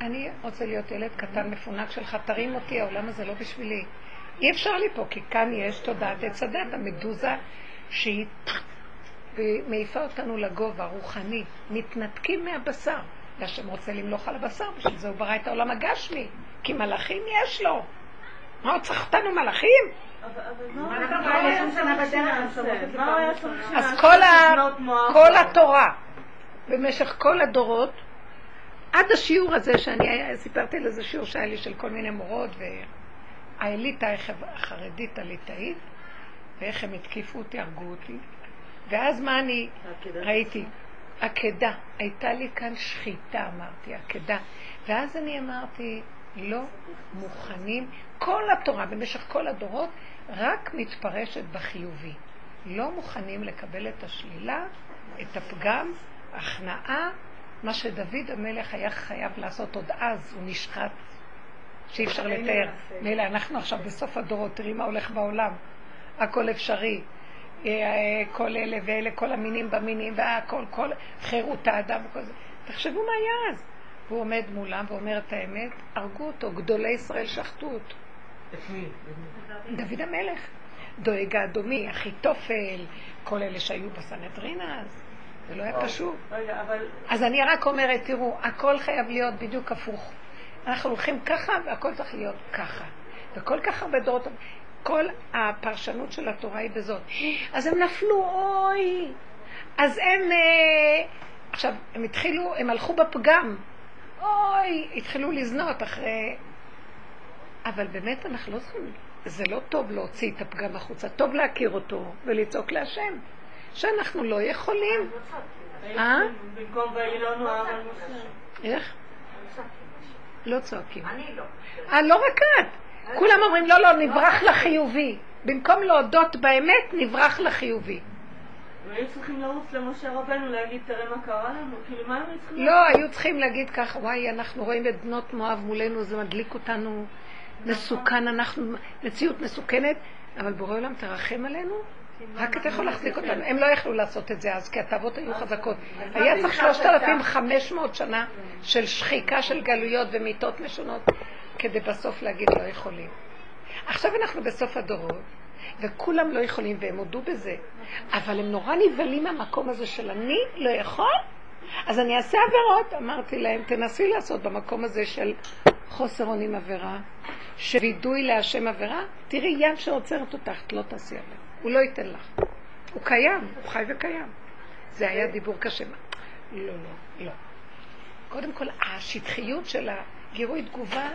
אני רוצה להיות ילד קטן מפונק שלך, תרים אותי, העולם הזה לא בשבילי. אי אפשר לי פה, כי כאן יש תודעת עץ הדת, המדוזה, שהיא מעיפה אותנו לגובה, רוחני. מתנתקים מהבשר. והשם רוצה למלוך על הבשר, בשביל זה הוא ברא את העולם הגשמי. כי מלאכים יש לו. מה צריך אותנו מלאכים? אז כל התורה, במשך כל הדורות, עד השיעור הזה שאני סיפרתי על איזה שיעור שהיה לי של כל מיני מורות והאליטה החרדית הליטאית ואיך הם התקיפו אותי, הרגו אותי ואז מה אני ראיתי? עקדה, הייתה לי כאן שחיטה אמרתי, עקדה ואז אני אמרתי לא מוכנים, כל התורה במשך כל הדורות רק מתפרשת בחיובי. לא מוכנים לקבל את השלילה, את הפגם, הכנעה, מה שדוד המלך היה חייב לעשות עוד אז, הוא נשחט, שאי אפשר לתאר. מילא, אנחנו עכשיו בסוף הדורות, תראי מה הולך בעולם, הכל אפשרי. אה, אה, כל אלה ואלה, כל המינים במינים, והכל, כל חירות האדם וכל זה. תחשבו מה היה אז. והוא עומד מולם ואומר את האמת, הרגו אותו, גדולי ישראל שחטו אותו. דוד המלך. דואג האדומי, אחיתופל, כל אלה שהיו בסנהדרין אז. זה לא היה פשוט. אז אני רק אומרת, תראו, הכל חייב להיות בדיוק הפוך. אנחנו הולכים ככה והכל צריך להיות ככה. וכל כך הרבה דורות, כל הפרשנות של התורה היא בזאת. אז הם נפלו, אוי. אז הם, אה, עכשיו, הם התחילו, הם הלכו בפגם. אוי, התחילו לזנות אחרי... אבל באמת אנחנו לא צריכים, זה לא טוב להוציא את הפגם החוצה, טוב להכיר אותו ולצעוק להשם, שאנחנו לא יכולים. אה? במקום על משה. איך? לא צועקים. אני לא. אה, לא רק את. כולם אומרים, לא, לא, נברח לחיובי. במקום להודות באמת, נברח לחיובי. צריכים לרוץ למשה רבנו להגיד, תראה מה קרה לנו? כאילו, מה הם צריכים לא, היו צריכים להגיד ככה, וואי, אנחנו רואים את בנות מואב מולנו, זה מדליק אותנו, מסוכן, אנחנו, מציאות מסוכנת, אבל בורא עולם תרחם עלינו, רק אתה יכול להחזיק אותנו. הם לא יכלו לעשות את זה אז, כי התאוות היו חזקות. היה צריך 3,500 שנה של שחיקה של גלויות ומיטות משונות, כדי בסוף להגיד לא יכולים. עכשיו אנחנו בסוף הדורות, וכולם לא יכולים, והם הודו בזה, אבל הם נורא נבהלים מהמקום הזה של אני לא יכול, אז אני אעשה עבירות. אמרתי להם, תנסי לעשות במקום הזה של חוסר אונים עבירה, שווידוי להשם עבירה, תראי יד שעוצרת אותך, לא תעשי עליו. הוא לא ייתן לך. הוא קיים, הוא חי וקיים. זה היה דיבור קשה. לא, לא, לא. קודם כל, השטחיות של הגירוי תגובה,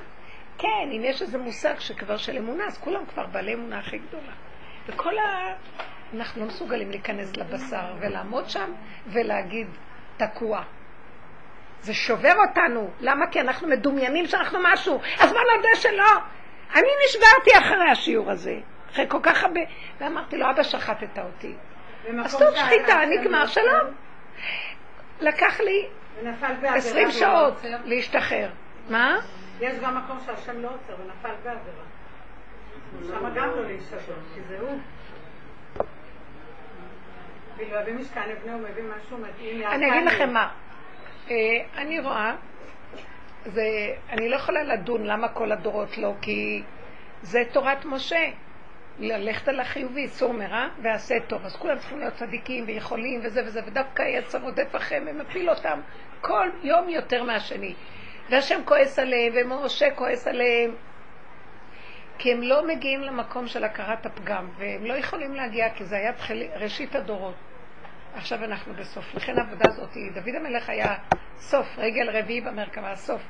כן, אם יש איזה מושג שכבר של אמונה, אז כולם כבר בעלי אמונה הכי גדולה. וכל ה... אנחנו לא מסוגלים להיכנס לבשר ולעמוד שם ולהגיד, תקוע. זה שובר אותנו. למה? כי אנחנו מדומיינים שאנחנו משהו. אז בוא נודה שלא. אני נשברתי אחרי השיעור הזה. אחרי כל כך הרבה... ואמרתי לו, אבא, שחטת אותי. אז טוב, שחיטה, נגמר, שלום. לקח לי ונפל בעבירה. עשרים ולא שעות עוצר. להשתחרר. מה? יש גם מקום שהשם לא עוצר ונפל בעבירה. שם גם לא להישבר, כי זה הוא. אני אגיד לכם מה. אה, אני רואה, זה, אני לא יכולה לדון למה כל הדורות לא, כי זה תורת משה. ללכת על החיובי, סור מרע ועשה טוב. אז כולם צריכים להיות צדיקים ויכולים וזה וזה, ודווקא היצר רודף אחריהם ומפיל אותם כל יום יותר מהשני. והשם כועס עליהם, ומשה כועס עליהם, כי הם לא מגיעים למקום של הכרת הפגם, והם לא יכולים להגיע, כי זה היה תחיל, ראשית הדורות. עכשיו אנחנו בסוף. לכן העבודה הזאת, דוד המלך היה סוף, רגל רביעי במרכבה, סוף.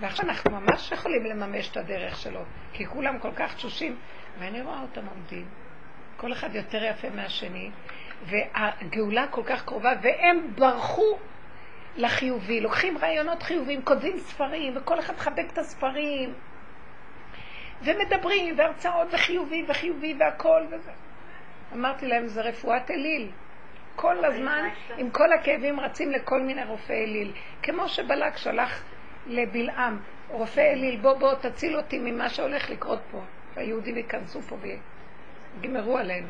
ועכשיו אנחנו ממש יכולים לממש את הדרך שלו, כי כולם כל כך תשושים, ואני רואה אותם עומדים, כל אחד יותר יפה מהשני, והגאולה כל כך קרובה, והם ברחו לחיובי, לוקחים רעיונות חיוביים, כותבים ספרים, וכל אחד מחבק את הספרים, ומדברים, והרצאות, וחיובי, וחיובי, והכל, וזה. אמרתי להם, זה רפואת אליל. כל הזמן, עם כל הכאבים, רצים לכל מיני רופאי אליל. כמו שבלק שלח לבלעם, רופא אליל, בוא בוא תציל אותי ממה שהולך לקרות פה. והיהודים ייכנסו פה ויגמרו עלינו.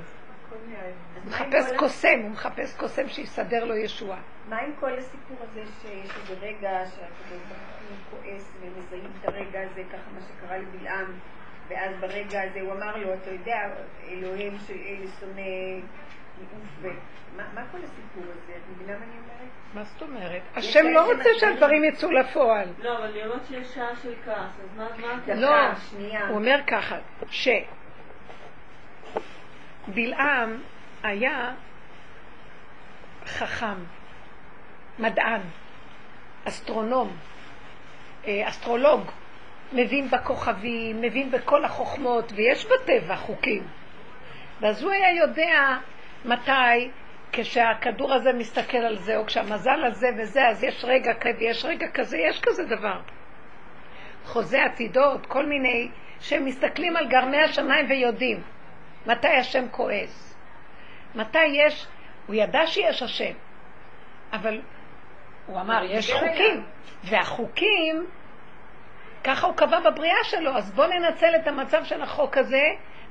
הוא מחפש קוסם, הוא מחפש קוסם שיסדר לו ישועה. מה עם כל הסיפור הזה שיש איזה רגע שהקדוש ברוך הוא כועס ומזהים את הרגע הזה, ככה מה שקרה לבלעם, ואז ברגע הזה הוא אמר לו, אתה יודע, אלוהים שאלה שונא מיעוט ו... מה כל הסיפור הזה? את מבינה מה אני אומרת? מה זאת אומרת? השם לא רוצה שהדברים יצאו לפועל. לא, אבל לראות שיש שעה של כעס, אז מה לא, שנייה. הוא אומר ככה, שבלעם היה חכם, מדען, אסטרונום, אה, אסטרולוג, מבין בכוכבים, מבין בכל החוכמות, ויש בטבע חוקים. ואז הוא היה יודע מתי, כשהכדור הזה מסתכל על זה, או כשהמזל הזה וזה, אז יש רגע כזה, יש רגע כזה, יש כזה דבר. חוזה עתידות, כל מיני, שהם מסתכלים על גרמי השמיים ויודעים מתי השם כועס. מתי יש, הוא ידע שיש השם, אבל הוא אמר, יש חוקים, והחוקים, ככה הוא קבע בבריאה שלו, אז בואו ננצל את המצב של החוק הזה,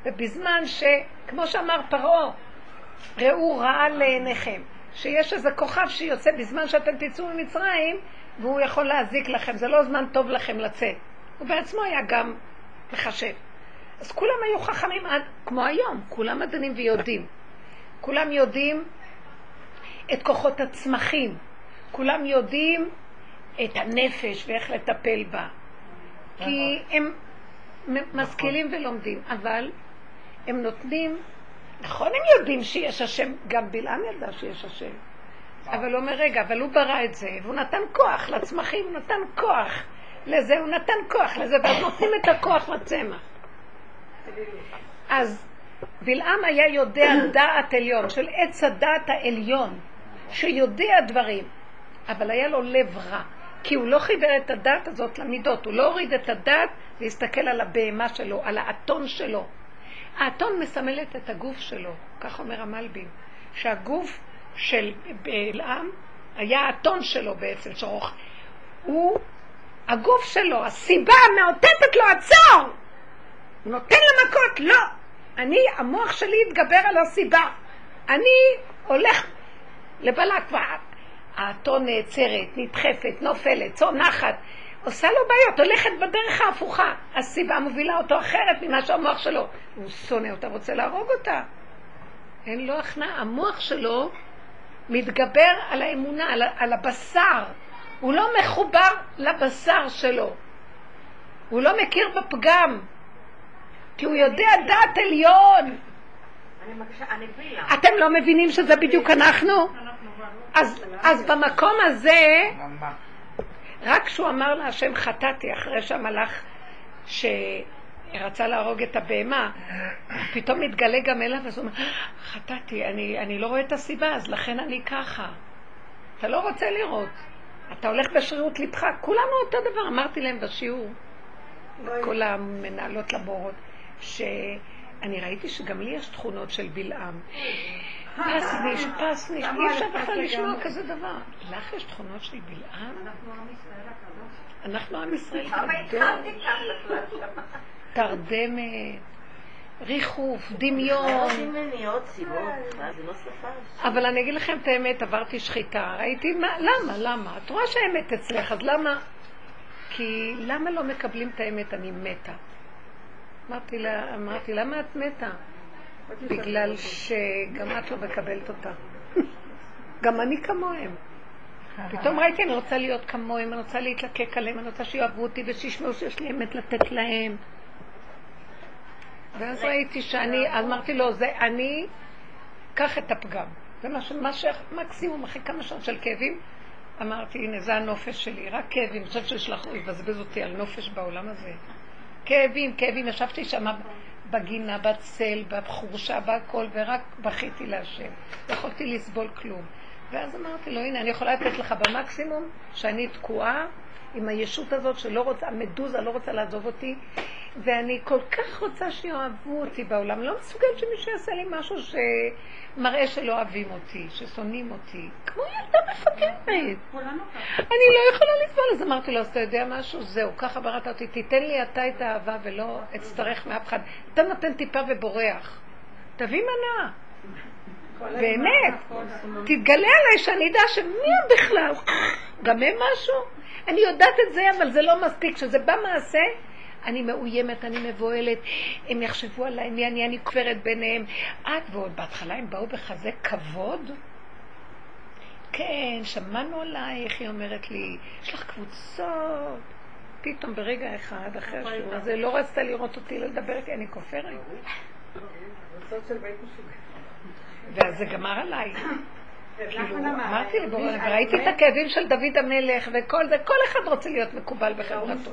ובזמן ש... כמו שאמר פרעה, ראו רעה לעיניכם, שיש איזה כוכב שיוצא בזמן שאתם תצאו ממצרים, והוא יכול להזיק לכם, זה לא זמן טוב לכם לצאת. הוא בעצמו היה גם מחשב. אז כולם היו חכמים עד, כמו היום, כולם מדענים ויודעים. כולם יודעים את כוחות הצמחים, כולם יודעים את הנפש ואיך לטפל בה. כי הם מ- משכילים ולומדים, אבל הם נותנים, נכון הם יודעים שיש השם, גם בלעם ידע שיש השם, אבל הוא אומר, רגע, אבל הוא ברא את זה, והוא נתן כוח לצמחים, הוא נתן כוח לזה, הוא נתן כוח לזה, ואז נותנים את הכוח לצמח. אז בלעם היה יודע דעת עליון, של עץ הדעת העליון, שיודע דברים, אבל היה לו לב רע, כי הוא לא חיבר את הדעת הזאת למידות, הוא לא הוריד את הדעת והסתכל על הבהמה שלו, על האתון שלו. האתון מסמלת את הגוף שלו, כך אומר המלבים, שהגוף של בלעם היה האתון שלו בעצם, שרוך. הוא, הגוף שלו, הסיבה מאותתת לו עצור! הוא נותן לה מכות, לא! אני, המוח שלי התגבר על הסיבה. אני הולך לבלק, האתון נעצרת, נדחפת, נופלת, צונחת, עושה לו בעיות, הולכת בדרך ההפוכה. הסיבה מובילה אותו אחרת ממה שהמוח שלו. הוא שונא אותה, רוצה להרוג אותה. אין לו הכנעה. המוח שלו מתגבר על האמונה, על, על הבשר. הוא לא מחובר לבשר שלו. הוא לא מכיר בפגם. כי הוא יודע דעת עליון. אתם לא מבינים שזה בדיוק אנחנו? אז, אז במקום הזה. רק כשהוא אמר להשם חטאתי, אחרי שהמלאך שרצה להרוג את הבהמה, פתאום מתגלה גם אליו, אז הוא אומר, חטאתי, אני, אני לא רואה את הסיבה, אז לכן אני ככה. אתה לא רוצה לראות. אתה הולך בשרירות לבך, כולנו אותו דבר, אמרתי להם בשיעור, כל המנהלות לבורות, שאני ראיתי שגם לי יש תכונות של בלעם. פסניש, פסניש, אי אפשר בכלל לשמוע כזה דבר. לך יש תכונות של בלעם? אנחנו עם ישראל הקדוש. שם? תרדמת, ריחוף, דמיון. מה, זה לא. אבל אני אגיד לכם את האמת, עברתי שחיטה, ראיתי, מה, למה, למה? את רואה שהאמת אצלך, אז למה? כי למה לא מקבלים את האמת? אני מתה. אמרתי לה, אמרתי, למה את מתה? בגלל שגם את לא מקבלת אותה. גם אני כמוהם. פתאום ראיתי, אני רוצה להיות כמוהם, אני רוצה להתלקק עליהם, אני רוצה שיאהבו אותי ושישמעו שיש לי אמת לתת להם. ואז ראיתי שאני, אז אמרתי לו, זה אני, קח את הפגם. זה מה ש... מה ש... מקסימום, אחרי כמה שעות של כאבים, אמרתי, הנה, זה הנופש שלי, רק כאבים. אני חושבת שישלח, הוא יבזבז אותי על נופש בעולם הזה. כאבים, כאבים, ישבתי שם בגינה, בצל, בחורשה, בהכל, ורק בכיתי להשם. לא יכולתי לסבול כלום. ואז אמרתי לו, הנה, אני יכולה לתת לך במקסימום שאני תקועה עם הישות הזאת שלא רוצה, המדוזה לא רוצה לעזוב אותי, ואני כל כך רוצה שיאהבו אותי בעולם. לא מסוגלת שמישהו יעשה לי משהו שמראה שלא אוהבים אותי, ששונאים אותי. כמו ילדה מפגרת. אני לא יכולה לסבול, אז אמרתי לו, אז אתה יודע משהו? זהו, ככה בראת אותי, תיתן לי אתה את האהבה ולא אצטרך מאף אחד. אתה נותן טיפה ובורח. תביא מנה. באמת, תתגלה עליי שאני אדע שמי הם בכלל, גם הם משהו? אני יודעת את זה, אבל זה לא מספיק. כשזה בא מעשה, אני מאוימת, אני מבוהלת, הם יחשבו עליי, מי אני, אני כופרת ביניהם. את ועוד בהתחלה הם באו בכזה כבוד. כן, שמענו עלייך, היא אומרת לי, יש לך קבוצות. פתאום ברגע אחד, אחרי השיעור הזה, לא רצתה לראות אותי, לא לדבר איתי, אני כופרת. ואז זה גמר עליי. אמרתי לבורא, וראיתי את הכאבים של דוד המלך וכל זה, כל אחד רוצה להיות מקובל בחברתו.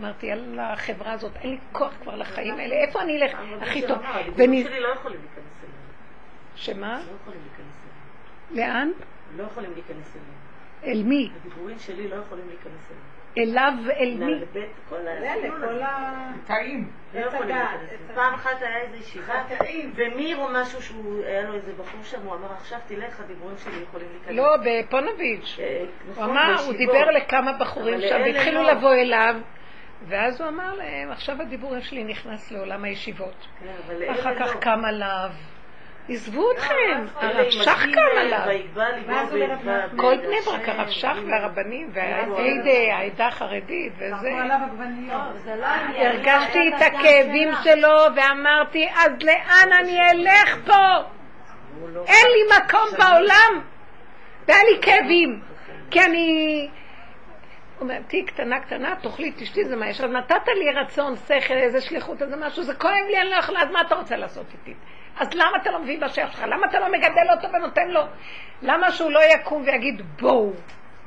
אמרתי, יאללה, החברה הזאת, אין לי כוח כבר לחיים האלה, איפה אני אלך הכי טוב? הדיבורים שלי לא יכולים להיכנס אליהם. שמה? לא יכולים להיכנס אליהם. לאן? לא יכולים להיכנס אליהם. אל מי? הדיבורים שלי לא יכולים להיכנס אליהם. אליו, אל מי? לבית, כל אלה, הסגנון כל הזה. ה... טעים. לא. פעם אחת היה איזו ישיבה. ומיר או משהו שהוא, היה לו איזה בחור שם, הוא אמר, עכשיו תלך, הדיבורים שלי יכולים להיכנס. לא, בפונוביץ'. אה, הוא נכון, אמר, הוא. דיבר לכמה בחורים שם, והתחילו לא. לבוא אליו, ואז הוא אמר להם, עכשיו הדיבורים שלי נכנס לעולם הישיבות. כן, אחר כך לא. קם עליו. עזבו אתכם, אלה הרב עם שך קם עליו. כל בני ברק, הרב שך. והרבנים, והעדה, העדה החרדית וזה. לא. הרגשתי לא את הכאבים. שלו ואמרתי, אז לאן אני אלך פה? אין לי מקום בעולם. והיה לי כאבים, כי אני... הוא אומר, תהיי קטנה קטנה, תאכלי, תשתי, זה מה יש. אז נתת לי רצון, שכל, איזה שליחות, איזה משהו, זה כואב לי, אני לא יכולה, אז מה אתה רוצה לעשות איתי? אז למה אתה לא מביא בשייך שלך? למה אתה לא מגדל אותו ונותן לו? למה שהוא לא יקום ויגיד, בואו,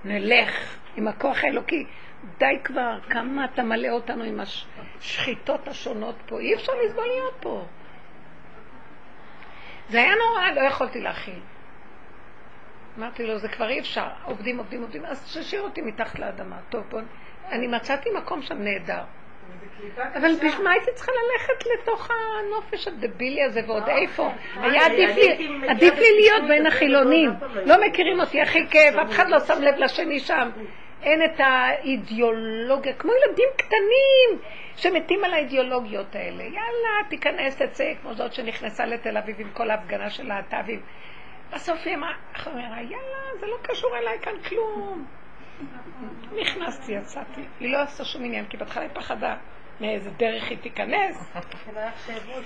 נלך עם הכוח האלוקי? די כבר, כמה אתה מלא אותנו עם השחיטות השונות פה. אי אפשר לסבול להיות פה. זה היה נורא, לא יכולתי להכיל. אמרתי לו, זה כבר אי אפשר, עובדים, עובדים, עובדים, אז תשאיר אותי מתחת לאדמה. טוב, בוא, אני מצאתי מקום שם נהדר. אבל בשביל מה הייתי צריכה ללכת לתוך הנופש הדבילי הזה ועוד איפה? היה עדיף לי, עדיף לי להיות בין החילונים. לא מכירים אותי, הכי כיף, אף אחד לא שם לב לשני שם. אין את האידיאולוגיה, כמו ילדים קטנים שמתים על האידיאולוגיות האלה. יאללה, תיכנס, תצא, כמו זאת שנכנסה לתל אביב עם כל ההפגנה של להט"בים. בסוף היא אמרה, יאללה, זה לא קשור אליי כאן כלום. נכנסתי, יצאתי. היא לא עשתה שום עניין, כי בהתחלה היא פחדה מאיזה דרך היא תיכנס.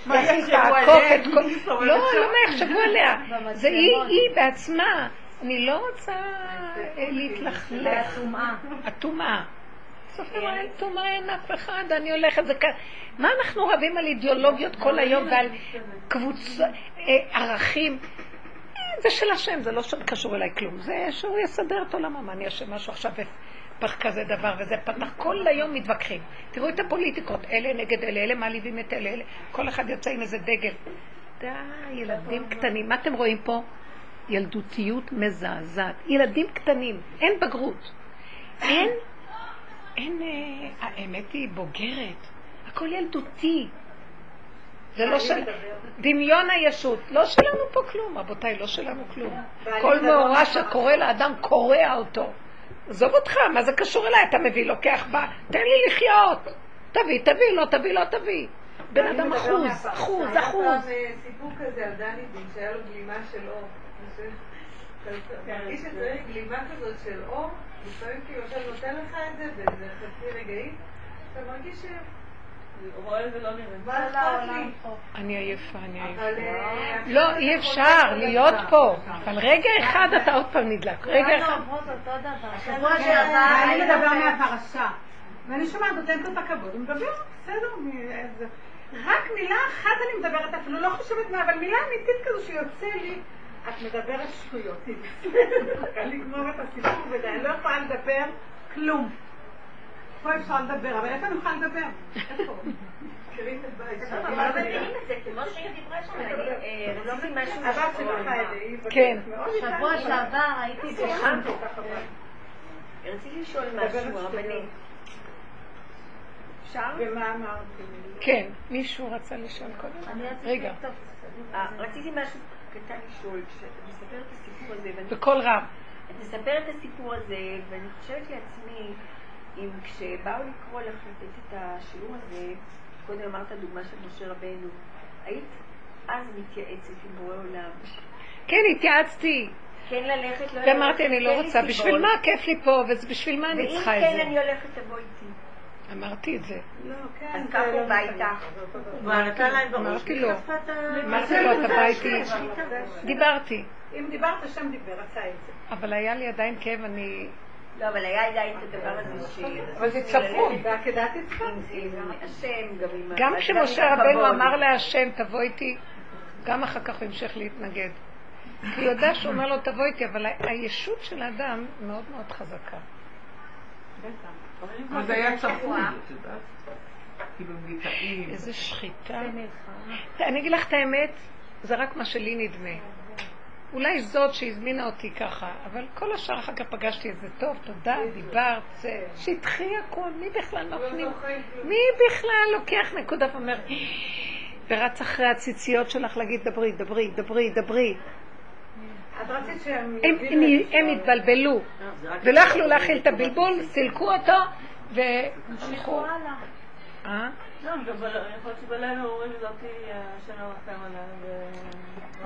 מה איך היא תעקוף עליהם? את כל... לא, לא מה יחשבו עליה. זה היא, בעצמה. אני לא רוצה אה, להתלכלך. הטומאה. בסוף היא אמרה, אין טומאה, אין אף אחד, אני הולכת, זה כאן. מה אנחנו רבים על אידיאולוגיות כל היום ועל קבוצות, ערכים? אה, זה של השם, זה לא קשור אליי כלום. זה שהוא יסדר את עולמו. מה, אני אשם משהו עכשיו פח כזה דבר וזה פתח, כל היום מתווכחים. תראו את הפוליטיקות, אלה נגד אלה, אלה מעליבים את אלה, אלה. כל אחד יוצא עם איזה דגל. די, ילדים קטנים. מה אתם רואים פה? ילדותיות מזעזעת. ילדים קטנים, אין בגרות. אין, אין, אה, האמת היא בוגרת. הכל ילדותי. זה לא של... דמיון הישות. לא שלנו פה כלום, רבותיי, לא שלנו כלום. כל מאורע שקורה לאדם קורע אותו. עזוב אותך, מה זה קשור אליי? אתה מביא, לוקח, בא, תן לי לחיות. תביא, תביא, לא תביא, לא תביא. בן אדם אחוז, אחוז, היה אחוז. פעם אה, סיפור כזה על דני דין, שהיה לו גלימה של אור. אתה מרגיש שצריך גלימה כזאת של אור, לפעמים כאילו עכשיו נותן לך את זה באיזה חצי רגעים, אתה מרגיש ש... אני עייפה, אני עייפה. אבל... אה, לא, אי אפשר להיות פה. אבל רגע אחד אתה עוד פעם נדלק. רגע אחד. השבוע שעבר ואני היית מדבר מהפרשה. ואני שומעת, נותנת לו את הכבוד, הוא מדבר, בסדר, רק מילה אחת אני מדברת, אפילו לא חושבת מה, אבל מילה אמיתית כזו שיוצא לי, את מדברת שטויות. קל לגמור את הסיפור ודי, אני לא יכולה לדבר כלום. פה אפשר לדבר, אבל איפה יכולה לדבר? איפה? מכירים את. לא מבינים את זה, כמו שהיא דיברה שם, אני אה, רציתי משהו היא כן. שבוע שעבר הייתי בשם, ככה, רציתי לשאול משהו, הרבנית. ומה אמרתי? כן, מישהו רצה לשאול קודם? רגע, אה, רציתי משהו קטן לשאול, כשאת מספרת את הסיפור הזה, בקול רם. את מספרת את הסיפור הזה, ואני חושבת לעצמי, אם כשבאו לקרוא לך לתת את השיעור הזה, קודם אמרת דוגמה של משה רבנו, היית אז מתייעצת עם בורא עולם. כן, התייעצתי. כן ללכת, לא ללכת, ואמרתי, אני לא לי רוצה, בשביל. מה כיף לי פה, ובשביל מה אני ואם צריכה את כן זה? אני הולכת, תבוא איתי. אמרתי את זה. לא, כן. אז ככה לא הוא בא. איתך. אמרתי לו. אמרתי לו, אתה בא איתי. דיברתי, אם דיברת, השם דיבר, עשה את זה. אבל היה לי עדיין כאב, אני... לא, אבל היה עדיין את הדבר הזה ש... אבל זה צפוי. גם כשמשה רבנו. אמר להשם, תבוא איתי, גם אחר כך הוא המשיך להתנגד. כי הוא יודע שהוא אומר לו, תבוא איתי, אבל הישות של האדם מאוד מאוד חזקה. אז היה צפוי? כאילו. איזה שחיטה. אני אגיד לך את האמת, זה רק מה שלי נדמה. אולי זאת שהזמינה אותי ככה, אבל כל השאר אחר כך פגשתי את זה טוב, תודה, דיברת, שטחי הכל, מי בכלל מפנים? מי בכלל לוקח נקודה ואומר, ורץ אחרי הציציות שלך להגיד, דברי, דברי, דברי, דברי. הם, התבלבלו, ולא יכלו להכיל את הבלבול, סילקו אותו, והלכו. אה? לא, גם בל- יכול להיות שבלילה אומרים זאתי השם ירחם עליה.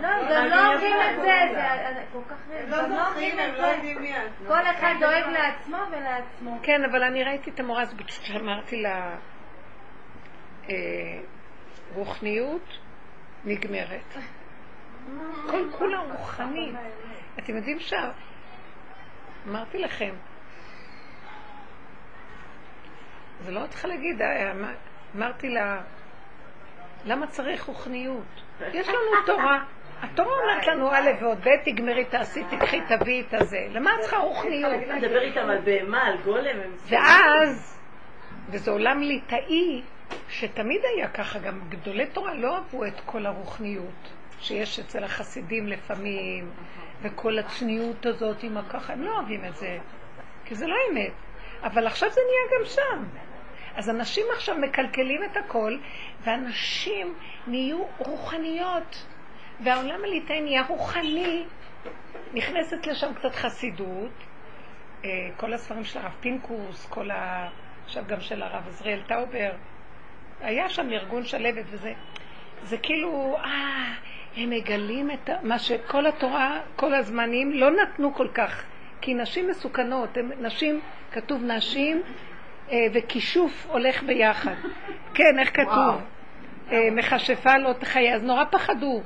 לא, הם גם לא אומרים את זה, זה כל כך... הם לא לא זוכרים, הם לא זה. יודעים מי את. כל אחד דואג לעצמו ולעצמו. כן, אבל אני ראיתי את המורה הזאת, אמרתי לה, אה, רוחניות נגמרת. כל כולה רוחנית. אתם יודעים ש... אמרתי לכם, זה לא צריכה להגיד, אה, אמ- אמרתי לה, למה צריך רוחניות? יש לנו תורה. התורה אומרת לנו א' ועוד ב', תגמרי, תעשי, תקחי, תביאי את הזה. למה את צריכה רוחניות? לדבר איתם על בהמה, על גולם, ואז, וזה עולם ליטאי, שתמיד היה ככה, גם גדולי תורה לא אהבו את כל הרוחניות שיש אצל החסידים לפעמים, וכל הצניעות הזאת עם הככה, הם לא אוהבים את זה, כי זה לא אמת. אבל עכשיו זה נהיה גם שם. אז אנשים עכשיו מקלקלים את הכל, ואנשים נהיו רוחניות, והעולם הליטאי נהיה רוחני. נכנסת לשם קצת חסידות, אה, כל הספרים של הרב פינקוס, כל ה... עכשיו גם של הרב עזריאל טאובר, היה שם ארגון שלהבת וזה. זה כאילו, אה, הם מגלים את. מה שכל התורה, כל הזמנים, לא נתנו כל כך. כי נשים מסוכנות, הם, נשים, כתוב נשים, אה, וכישוף הולך ביחד. כן, איך כתוב? אה, מכשפה לא תחיה. אז נורא פחדו.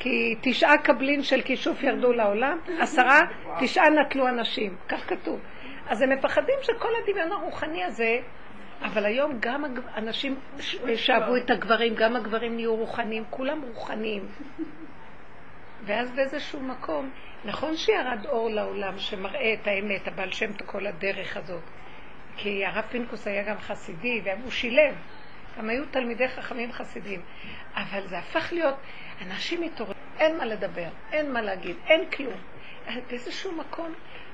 כי תשעה קבלין של כישוף ירדו לעולם, עשרה, תשעה נטלו אנשים, כך כתוב. אז הם מפחדים שכל הדמיון הרוחני הזה, אבל היום גם אנשים שאהבו את הגברים, גם הגברים נהיו רוחניים, כולם רוחניים. ואז באיזשהו מקום, נכון שירד אור לעולם שמראה את האמת, הבעל שם את כל הדרך הזאת. כי הרב פינקוס היה גם חסידי, והוא שילב. גם היו תלמידי חכמים חסידים. אבל זה הפך להיות, אנשים מתעוררים, אין מה לדבר, אין מה להגיד, אין כלום. באיזשהו מקום,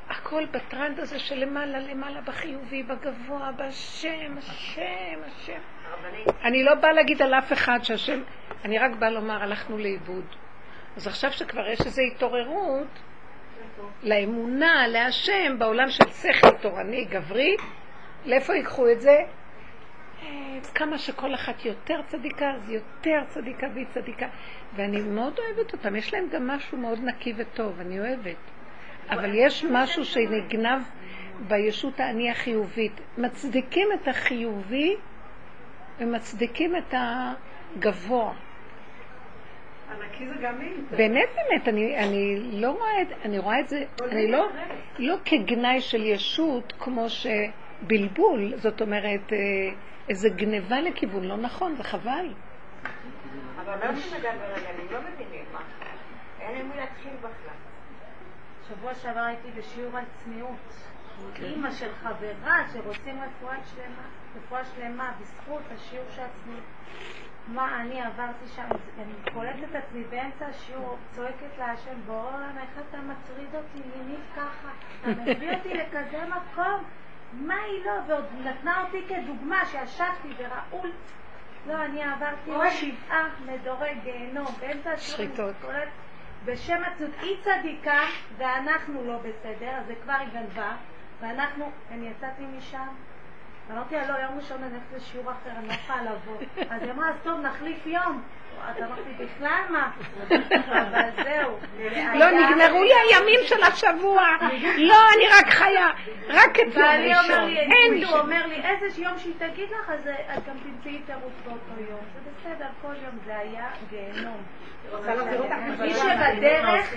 הכל בטרנד הזה של למעלה, למעלה, בחיובי, בגבוה, בשם, השם, השם. אני לא באה להגיד על אף אחד שהשם, אני רק באה לומר, הלכנו לאיבוד. אז עכשיו שכבר יש איזו התעוררות לאמונה, להשם, בעולם של שכל תורני גברי, לאיפה ייקחו את זה? אה, כמה שכל אחת יותר צדיקה, אז יותר צדיקה והיא צדיקה. ואני מאוד אוהבת אותם, יש להם גם משהו מאוד נקי וטוב, אני אוהבת. אבל יש משהו שנגנב בישות האני החיובית. מצדיקים את החיובי ומצדיקים את הגבוה. ענקי זה גם מי. באמת באמת, אני, אני לא רואה את אני רואה את זה, אני לא, לא כגנאי של ישות כמו שבלבול, זאת אומרת, אה, איזה גניבה לכיוון לא נכון, זה חבל. אבל לא לדבר עליהם, הם לא מבינים מה. אין עם מי להתחיל בכלל. שבוע שעבר הייתי בשיעור על צניעות. אימא של חברה שרוצים רפואה שלמה, רפואה שלמה בזכות השיעור של הצניעות. מה אני עברתי שם, אני קולטת את עצמי באמצע השיעור, צועקת להשם, בורא עולם, איך אתה מטריד אותי מינית ככה? אתה מביא אותי לכזה מקום? מה היא לא? ועוד נתנה אותי כדוגמה שישבתי ורעול. לא, אני עברתי שבעה מדורי גיהנום, באמצע השיעור אני שחיתות. קולטת בשם עצות, היא צדיקה ואנחנו לא בסדר, אז זה כבר היא גנבה, ואנחנו, אני יצאתי משם, אמרתי לה, לא, יום ראשון אני הולכת לשיעור אחר, אני לא יכולה לבוא. אז היא אמרה, אז טוב, נחליף יום. לא, נגמרו לי הימים של השבוע. לא, אני רק חיה. רק את יום ראשון. אין לי הוא אומר לי, איזה יום שהיא תגיד לך, אז את גם תמצאי תירוץ באותו יום. זה בסדר, כל יום זה היה גיהנום. מי. שבדרך.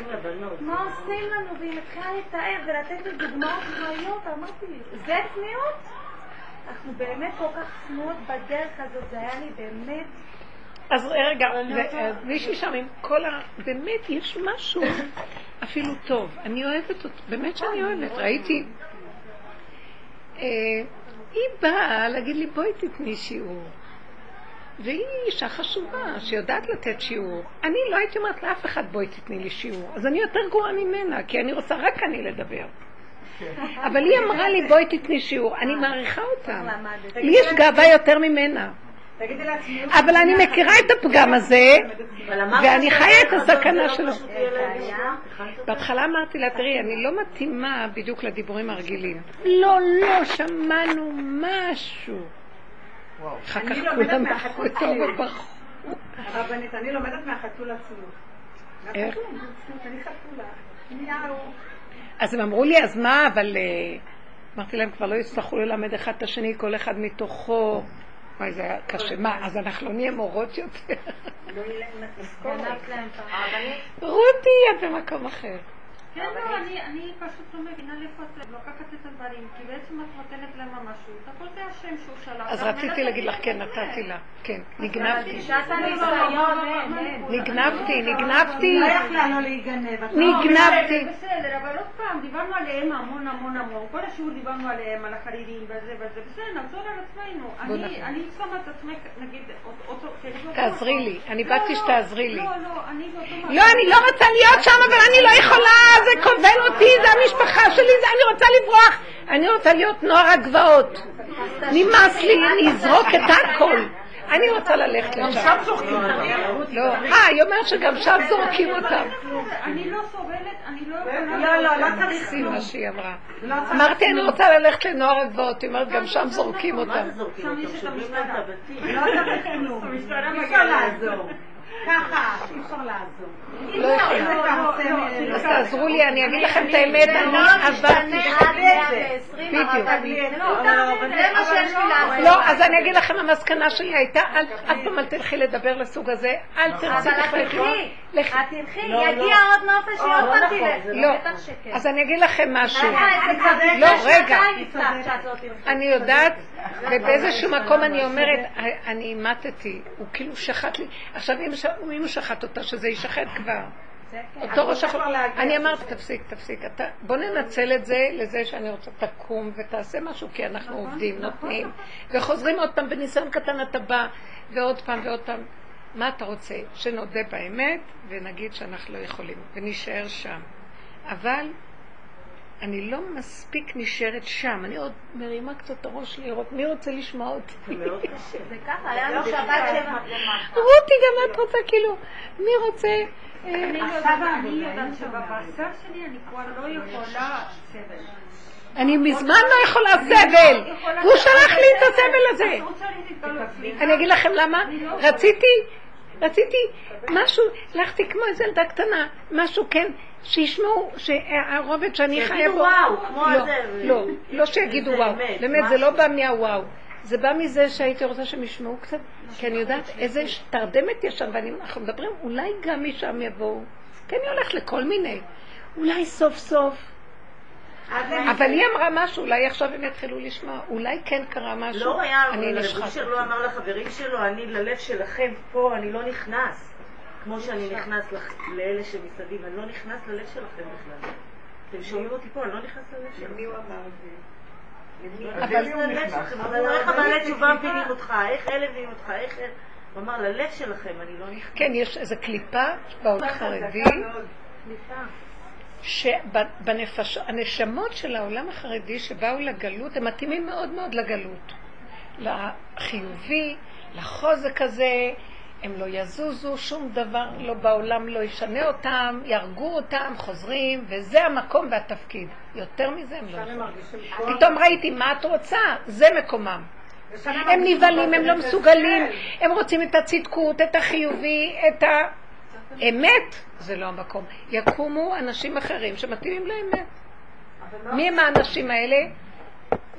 מה עושים לנו? והיא מתחילה לתאר ולתת לי דוגמאות חיות, אמרתי לי, זה צניעות? אנחנו באמת כל כך צנועות בדרך הזאת, זה היה לי באמת... אז רגע, ו- אז מישהי שם עם כל ה... באמת, יש משהו אפילו טוב. אני אוהבת אותו, באמת שאני אוהבת. ראיתי... אה, היא באה להגיד לי, בואי תתני שיעור. והיא אישה חשובה, שיודעת לתת שיעור. אני לא הייתי אומרת לאף אחד, בואי תתני לי שיעור. אז אני יותר גרועה ממנה, כי אני רוצה רק אני לדבר. אבל היא אמרה לי, בואי תתני שיעור. אני מעריכה אותה. לי יש גאווה יותר ממנה. לעצמי... אבל אני מכירה את הפגם הזה, ואני חיה את הסכנה לא שלו. בהתחלה אמרתי לה, תראי, אני לא מתאימה בדיוק לדיבורים הרגילים. לא, לא, שמענו משהו. אחר כך כולם טוב שלי. וברחו. הרבנית, אני לומדת מהחתול עצמו. איך? אני חתולה. אז הם אמרו לי, אז מה, אבל... אה, אמרתי להם, כבר לא יצטרכו ללמד אחד את השני, כל אחד מתוכו. וואי, זה היה קשה. מה, אז אנחנו לא נהיה מורות יותר? פעם. רותי, את במקום אחר. כן, לא, אני, אני פשוט לא מבינה לאיפה את לוקחת את הדברים, כי בעצם את נותנת להם ממשות, הכל זה השם שהוא שלח. אז רציתי להגיד לך, כן. נתתי לה. כן, נגנבתי. נגנבתי, נגנבתי. לא יכלה לא להיגנב. לא- נגנבתי. בסדר, אבל עוד פעם, דיברנו עליהם המון המון המון, כל השיעור דיברנו עליהם, על החרדים וזה וזה, בסדר, נחזור על עצמנו. אני- שמה את עצמך, נגיד, אותו... תעזרי. לי, אני לא, באתי לא, שתעזרי לי. לא, לא, אני. לא, אני לא רוצה להיות שם, אבל אני לא יכולה, זה כובל אותי, זה המשפחה שלי, זה אני רוצה לברוח. אני רוצה להיות נוער הגבעות. נמאס לי לזרוק את הכל. אני רוצה ללכת לשם. לא, אה, היא אומרת שגם שם זורקים אותם. אני לא סובלת, אני לא יכולה... לא, לא, לא צריך כלום. מה שהיא אמרה. לא אמרתי, אני רוצה ללכת לנוער הגבעות. היא אומרת, גם שם זורקים מה אותם. זה זורקים שם אותם? יש את המשטרה. לא צריך כלום. המשטרה מגיעה. לעזור. ככה, אי אפשר לעזור. לא יכולה. לפרסם, אז תעזרו לי, אני אגיד לכם את האמת, אני לא עבדתי. משתנה עד 120 בדיוק. הרבנית. לא, זה מה שיש לי לעשות. לא, אז אני אגיד לכם, המסקנה שלי הייתה, אל- אף פעם אל תלכי לדבר לסוג הזה, אל תרצי אבל את בכלל. תלכי, לכי. את תלכי, יגיע עוד נופש, היא עוד פעם תלך. לא. שכן. אז אני אגיד לכם משהו. אה, צודק, לא, רגע. לא. אני יודעת, ובאיזשהו מקום אני אומרת, אני אימתתי, הוא כאילו שחט לי. עכשיו, אם הוא שחט אותה, שזה יישחט כבר. כן. אותו ראש החול. אני אמרתי, תפסיק, תפסיק. בוא ננצל את זה לזה שאני רוצה תקום ותעשה משהו, כי אנחנו עובדים, נותנים. וחוזרים עוד פעם, בניסיון קטן אתה בא, ועוד פעם ועוד פעם. מה אתה רוצה? שנודה באמת, ונגיד שאנחנו לא יכולים, ונישאר שם. אבל אני לא מספיק נשארת שם, אני עוד מרימה קצת את הראש לראות מי רוצה לשמוע אותי. זה מאוד קשה. זה ככה, היה לנו לא שבת שבע. רותי, גם את רוצה כאילו, מי רוצה? אה, עכשיו אני יודעת שבבשר שלי אני כבר לא יכולה סבל. אני מזמן לא יכולה סבל. הוא שלח לי את הסבל הזה. אני אגיד לכם למה? רציתי, רציתי משהו, הלכתי כמו איזה ילדה קטנה, משהו כן, שישמעו, שהרובד שאני חיה שיגידו בו... וואו, כמו לא, זה. לא, לא שיגידו וואו. אמת, באמת, זה לא. בא מהוואו. זה בא מזה שהייתי רוצה שהם ישמעו קצת, כי אני יודעת איזה תרדמת יש שם, ואנחנו מדברים, אולי גם משם יבואו. כי אני הולכת לכל מיני. אולי סוף סוף. אבל היא אמרה משהו, אולי עכשיו הם יתחילו לשמוע. אולי כן קרה משהו. לא היה, אני נשחקת. אושר לא אמר לחברים שלו, אני ללב שלכם פה, אני לא נכנס. כמו שאני נכנס לאלה שמסביב, אני לא נכנס ללב שלכם בכלל. אתם שומעים אותי פה, אני לא נכנס ללב שלכם. למי הוא אמר את זה? למי? אבל- איך הבעלי תשובה מבינים אותך, איך אלה מבינים אותך, איך... אלה?" הוא אמר, ללב שלכם, אני לא נכנס. כן, יש איזו קליפה בעולם החרדי, שהנשמות של העולם החרדי שבאו לגלות, הם מתאימים מאוד מאוד לגלות. לחיובי, לחוזק הזה, הם לא יזוזו, שום דבר לא בעולם לא ישנה אותם, יהרגו אותם, חוזרים, וזה המקום והתפקיד. יותר מזה הם לא יכולים. פתאום ראיתי, מה את רוצה? זה מקומם. הם נבהלים, הם לא מסוגלים. הם רוצים את הצדקות, את החיובי, את האמת, זה לא המקום. יקומו אנשים אחרים שמתאימים לאמת. מי הם האנשים האלה?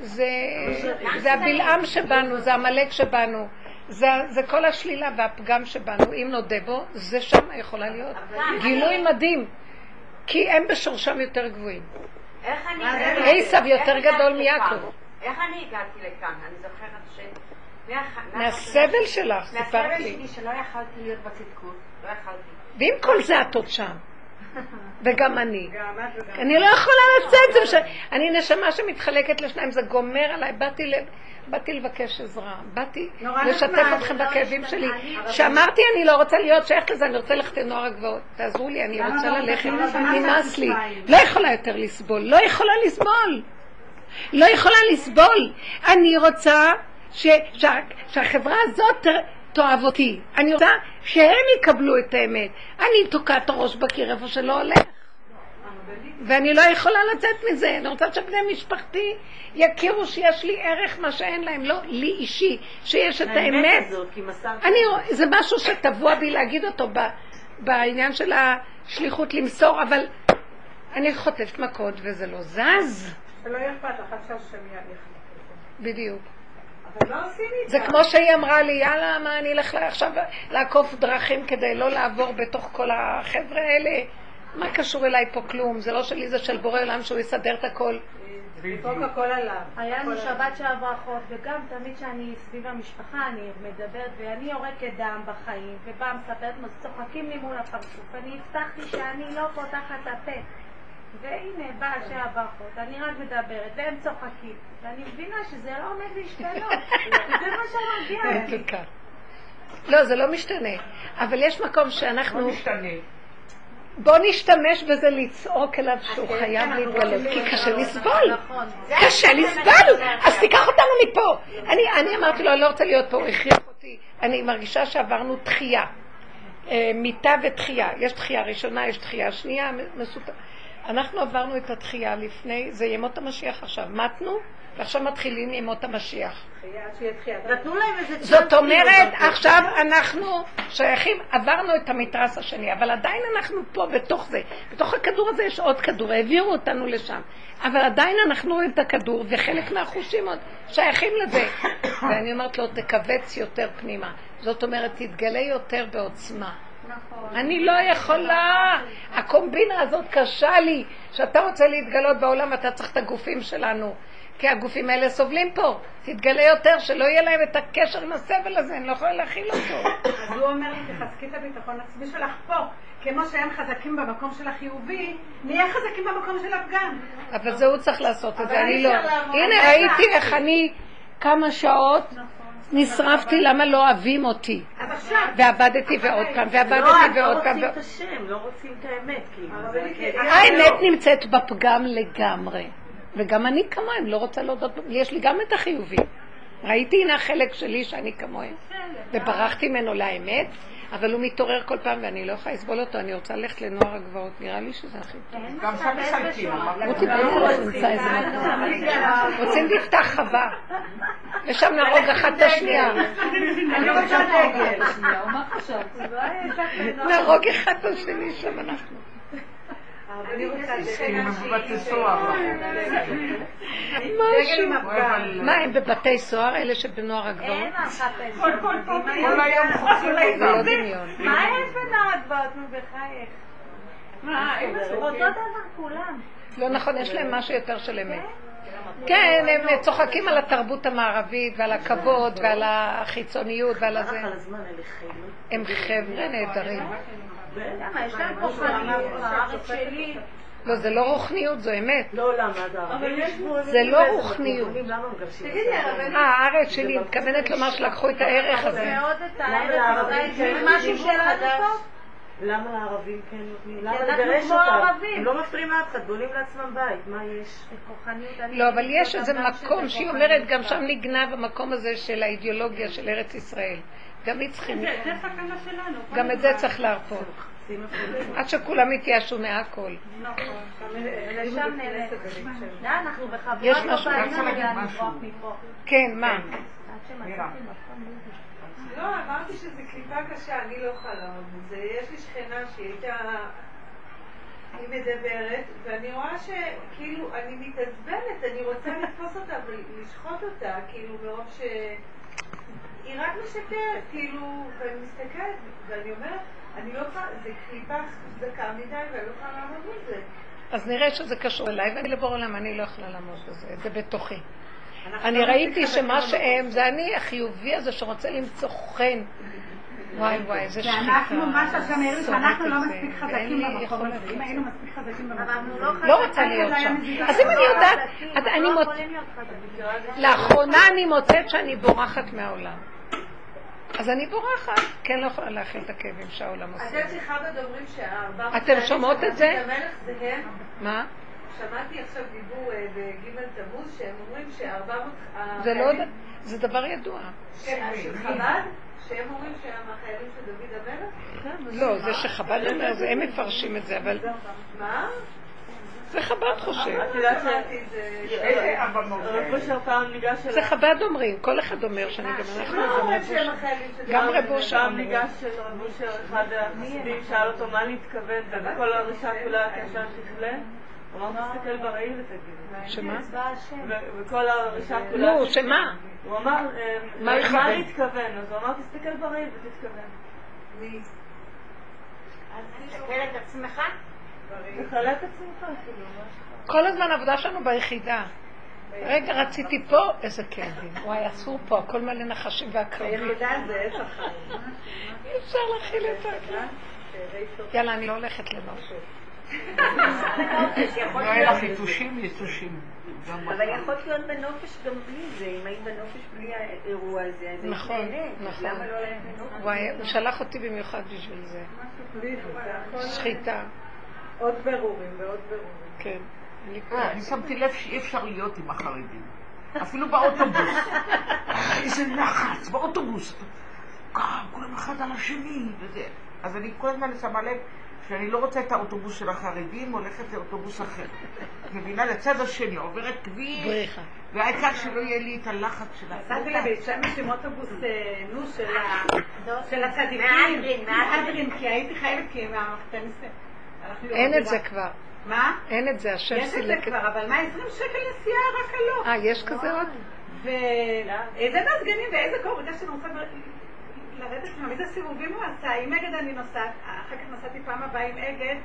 זה הבלעם שבנו, זה עמלק שבנו, זה, זה כל השלילה והפגם שבנו, אם נודה בו, זה שם יכולה להיות גילוי מדהים, כי הם בשורשם יותר גבוהים. איך אני... עשיו יותר איך גדול הגעתי מיעקב. לכאן? איך אני הגעתי לכאן? אני זוכרת ש... מהסבל שלך, סיפרת מהסבל לי. שלי שלא יכלתי להיות בצדקות. לא יכלתי. ועם כל זה את עוד שם. וגם אני. אני לא יכולה לצאת, זה מש... אני נשמה שמתחלקת לשניים, זה גומר עליי, באתי, ל... באתי לבקש עזרה, באתי לשתף אתכם לא בכאבים שלי. שאמרתי אני לא רוצה להיות שייכת לזה, אני רוצה ללכת לנוער הגבעות, תעזרו לי, אני למה רוצה לא ללכת, נמאס לי? לא יכולה יותר לסבול, לא יכולה לסבול, לא יכולה לסבול. אני רוצה. שהחברה הזאת תאהב אותי, אני רוצה שהם יקבלו את האמת. אני תוקעת את הראש בקיר איפה שלא הולך. ואני לא יכולה לצאת מזה, אני רוצה שבני משפחתי יכירו שיש לי ערך מה שאין להם, לא לי אישי, שיש את האמת. הזאת, כי מסרתי... אני, זה משהו שטבוע בי להגיד אותו ב, בעניין של השליחות למסור, אבל אני חוטפת מכות וזה לא זז. שלא יהיה אכפת לך, עכשיו שהם יחליטו. בדיוק. זה כמו שהיא אמרה לי, יאללה, מה אני אלך לה- עכשיו לעקוף דרכים כדי לא לעבור בתוך כל החבר'ה האלה? מה קשור אליי פה כלום? זה לא שלי, זה של בורא עולם שהוא יסדר את הכל. היה לנו שבת שעברה אחות, וגם תמיד כשאני סביב המשפחה, אני מדברת, ואני יורקת דם בחיים, ובאה מספרת, צוחקים לי מול הפרצוף. אני הבטחתי שאני לא פותחת את הפה. והנה, באה שעברה אחות, אני רק מדברת, והם צוחקים. ואני מבינה שזה לא עומד להשתנות. זה מה שמרגיע אותי. לא, זה לא משתנה. אבל יש מקום שאנחנו... לא משתנה. בוא נשתמש בזה לצעוק אליו שהוא חייב להתגלות, כי קשה לסבול. נכון. קשה לסבול, אז תיקח אותנו מפה. אני, אני אמרתי לו, אני לא רוצה להיות פה, הוא הכריח אותי. אני מרגישה שעברנו תחייה. אה, מיטה ותחייה. יש תחייה ראשונה, יש תחייה שנייה, מסופר. אנחנו עברנו את התחייה לפני, זה ימות המשיח עכשיו. מתנו, ועכשיו מתחילים ימות המשיח. נתנו להם איזה צ'אנס. זאת אומרת, כאילו, עכשיו אנחנו שייכים, עברנו את המתרס השני, אבל עדיין אנחנו פה בתוך זה. בתוך הכדור הזה יש עוד כדור, העבירו אותנו לשם. אבל עדיין אנחנו רואים את הכדור, וחלק מהחושים עוד שייכים לזה. ואני אומרת לו, תכווץ יותר פנימה. זאת אומרת, תתגלה יותר בעוצמה. נכון. אני לא יכולה. הקומבינה הזאת קשה לי. שאתה רוצה להתגלות בעולם, אתה צריך את הגופים שלנו. כי הגופים האלה סובלים פה. תתגלה יותר, שלא יהיה להם את הקשר עם הסבל הזה, אני לא יכולה להכיל אותו. אז הוא אומר לי, תחזקי את הביטחון העצמי שלך פה. כמו שהם חזקים במקום של החיובי, נהיה חזקים במקום של הפגם. אבל זה הוא צריך לעשות את זה, אני לא. הנה, ראיתי איך? איך אני כמה שעות נשרפתי, למה לא אוהבים אותי. ועבדתי ועוד פעם, לא, ועבדתי לא ועוד פעם. רוצים ו- את השם, לא רוצים את האמת, כאילו. הכאב. יש- האמת נמצאת בפגם לגמרי. וגם אני כמוהם, לא רוצה להודות, יש לי גם את החיובי. ראיתי הנה החלק שלי שאני כמוהם. וברחתי ממנו לאמת, אבל הוא מתעורר כל פעם ואני לא יכולה לסבול אותו, אני רוצה ללכת לנוער הגבעות, נראה לי שזה הכי טוב. גם שם מסלקים. רותי בואו נמצא איזה מקום. רוצים נפתח חווה. ושם נהרוג אחת את השנייה. אני רוצה דגל. חשבת? נהרוג אחד את השני שם אנחנו. מה, הם בבתי סוהר, אלה שבנוער הגבעות? אין מחפש. כל היום חופשים אותם. דמיון. מה יש בנוער הגבעות? נו בחייך. אותו דבר כולם. לא נכון, יש להם משהו יותר של אמת. כן, הם צוחקים על התרבות המערבית ועל הכבוד ועל החיצוניות ועל הזה. הם חבר'ה נהדרים. למה? יש להם כוחניות בארץ שלי. לא, זה לא רוחניות, זו אמת. לא, למה? זה הערבים ישבו, הם זה לא רוחניות. תגידי. הרבנית, אה, הארץ שלי, מתכוונת לומר שלקחו את הערך הזה. מאוד את למה הארץ כן זה משהו נותנים שלנו חדש? פה. למה לערבים כן נותנים? למה אנחנו לגרש אותם? ערבים. הם לא מפריעים לאף אחד, בונים לעצמם בית, מה יש? לא, אבל יש איזה מקום שהיא. אומרת, גם שם נגנב המקום הזה של האידיאולוגיה של ארץ ישראל. גם היא צריכים, זה זה סכנה שלנו. גם את זה צריך להרפות. עד שכולם יתייאשו מהכל. לשם נלך. לא, אנחנו יש לא משהו, רוצה להגיד לנו משהו. לברוח מפה. כן, מה? זה. לא, אמרתי שזו קליפה קשה, אני לא יכולה לעמוד. יש לי שכנה שהיא הייתה... היא מדברת, ואני רואה שכאילו, אני מתעצבנת, אני רוצה לתפוס אותה ולשחוט אותה, כאילו, מרוב ש... היא רק משקרת, כאילו, ואני מסתכלת, ואני אומרת, אני לא יכולה, זה קליפה חזקה מדי, ואני לא יכולה לעמוד בזה. אז נראה שזה קשור אליי, ואני לבור עולם, אני לא יכולה לעמוד בזה, זה בתוכי. אני לא ראיתי שמה שהם, זה אני החיובי הזה שרוצה למצוא חן. וואי וואי, איזה שחיקה. ואנחנו, מה שהשם העיר לי, שאנחנו לא מספיק זה, חזקים במקום הזה. אם. היינו מספיק חזקים במקום אנחנו הזה. לא לא רוצה להיות שם. אז אם אני יודעת, אני לא מוצ... יכולים להיות חזקים. לאחרונה אני מוצאת שאני בורחת מהעולם. אז אני בורחת, כן לא יכולה להכיל את הכאבים שהעולם עושה. יודעת שאחד אומרים שהארבע... אתם שומעות את זה? המלך זה הם. מה? שמעתי עכשיו דיבור אה, בג' תמוז שהם אומרים שארבע מאות... זה לא, זה דבר ידוע. של חב"ד? שהם אומרים שהם החיילים של דוד המלך? לא, זה שחב"ד אומר, זה הם מפרשים את זה, אבל מה? זה חב"ד חושב. זה. חב"ד אומרים, כל אחד אומר שאני גם אנחנו גם רב אושר. החיילים של גם רב? אושר פעם. ניגש של רב אושר, אחד החסידים, שאל אותו מה להתכוון, וכל הרישה כולה כעשן תכלה. הוא אמר, תסתכל בראי ותגיד. שמה? וכל הרישה כולה... נו, שמה? הוא אמר, אה, מה? להתכוון? אז הוא אמר, תסתכל בראי ותתכוון. תסתכל את עצמך. תחלה את עצמך, כאילו. כל הזמן העבודה שלנו ביחידה. רגע, רציתי פה, איזה כאבים. וואי, אסור פה, הכל מלא נחשים ועקרבים. היחידה זה עץ החיים. אי אפשר להכיל את זה. יאללה, אני לא הולכת. יכול לא היה להיות- לך יתושים, אבל יכול להיות בנופש גם בלי זה, אם היית בנופש בלי האירוע הזה, אז היית נכון, נהנית. נכון. למה לא ללכת בנופש? הוא שלח אותי במיוחד בשביל זה. שחיטה, עוד בירורים ועוד בירורים. כן. אה, אני כוח. שמתי לב שאי אפשר להיות עם החרדים. אפילו באוטובוס. איזה לחץ, באוטובוס. כולם, כולם אחד על השני. וזה. אז אני כל הזמן שמה לב שאני לא רוצה את האוטובוס של החרדים, הולכת לאוטובוס אחר. מבינה? לצד השני, עוברת כביש, בריחה. והעיקר שלא יהיה לי את הלחץ של נסעתי לבית שמש עם אוטובוס, אה, נו, של ה- של הצדיקים. מהדרין, מהדרין. כי הייתי חייבת, כי מהמחתנת... לראות אין את. זה כבר. מה? אין את זה, השם יש את זה סילק כבר, אבל מה, 20 שקל נסיעה רק הלוך. אה, יש כזה עוד? ואיזה מזגנים ואיזה קור, בגלל שאני רוצה לרדת שם, איזה סיבובים הוא עשה, עם אגד אני נוסעת, אחר כך נסעתי פעם הבאה עם אגד,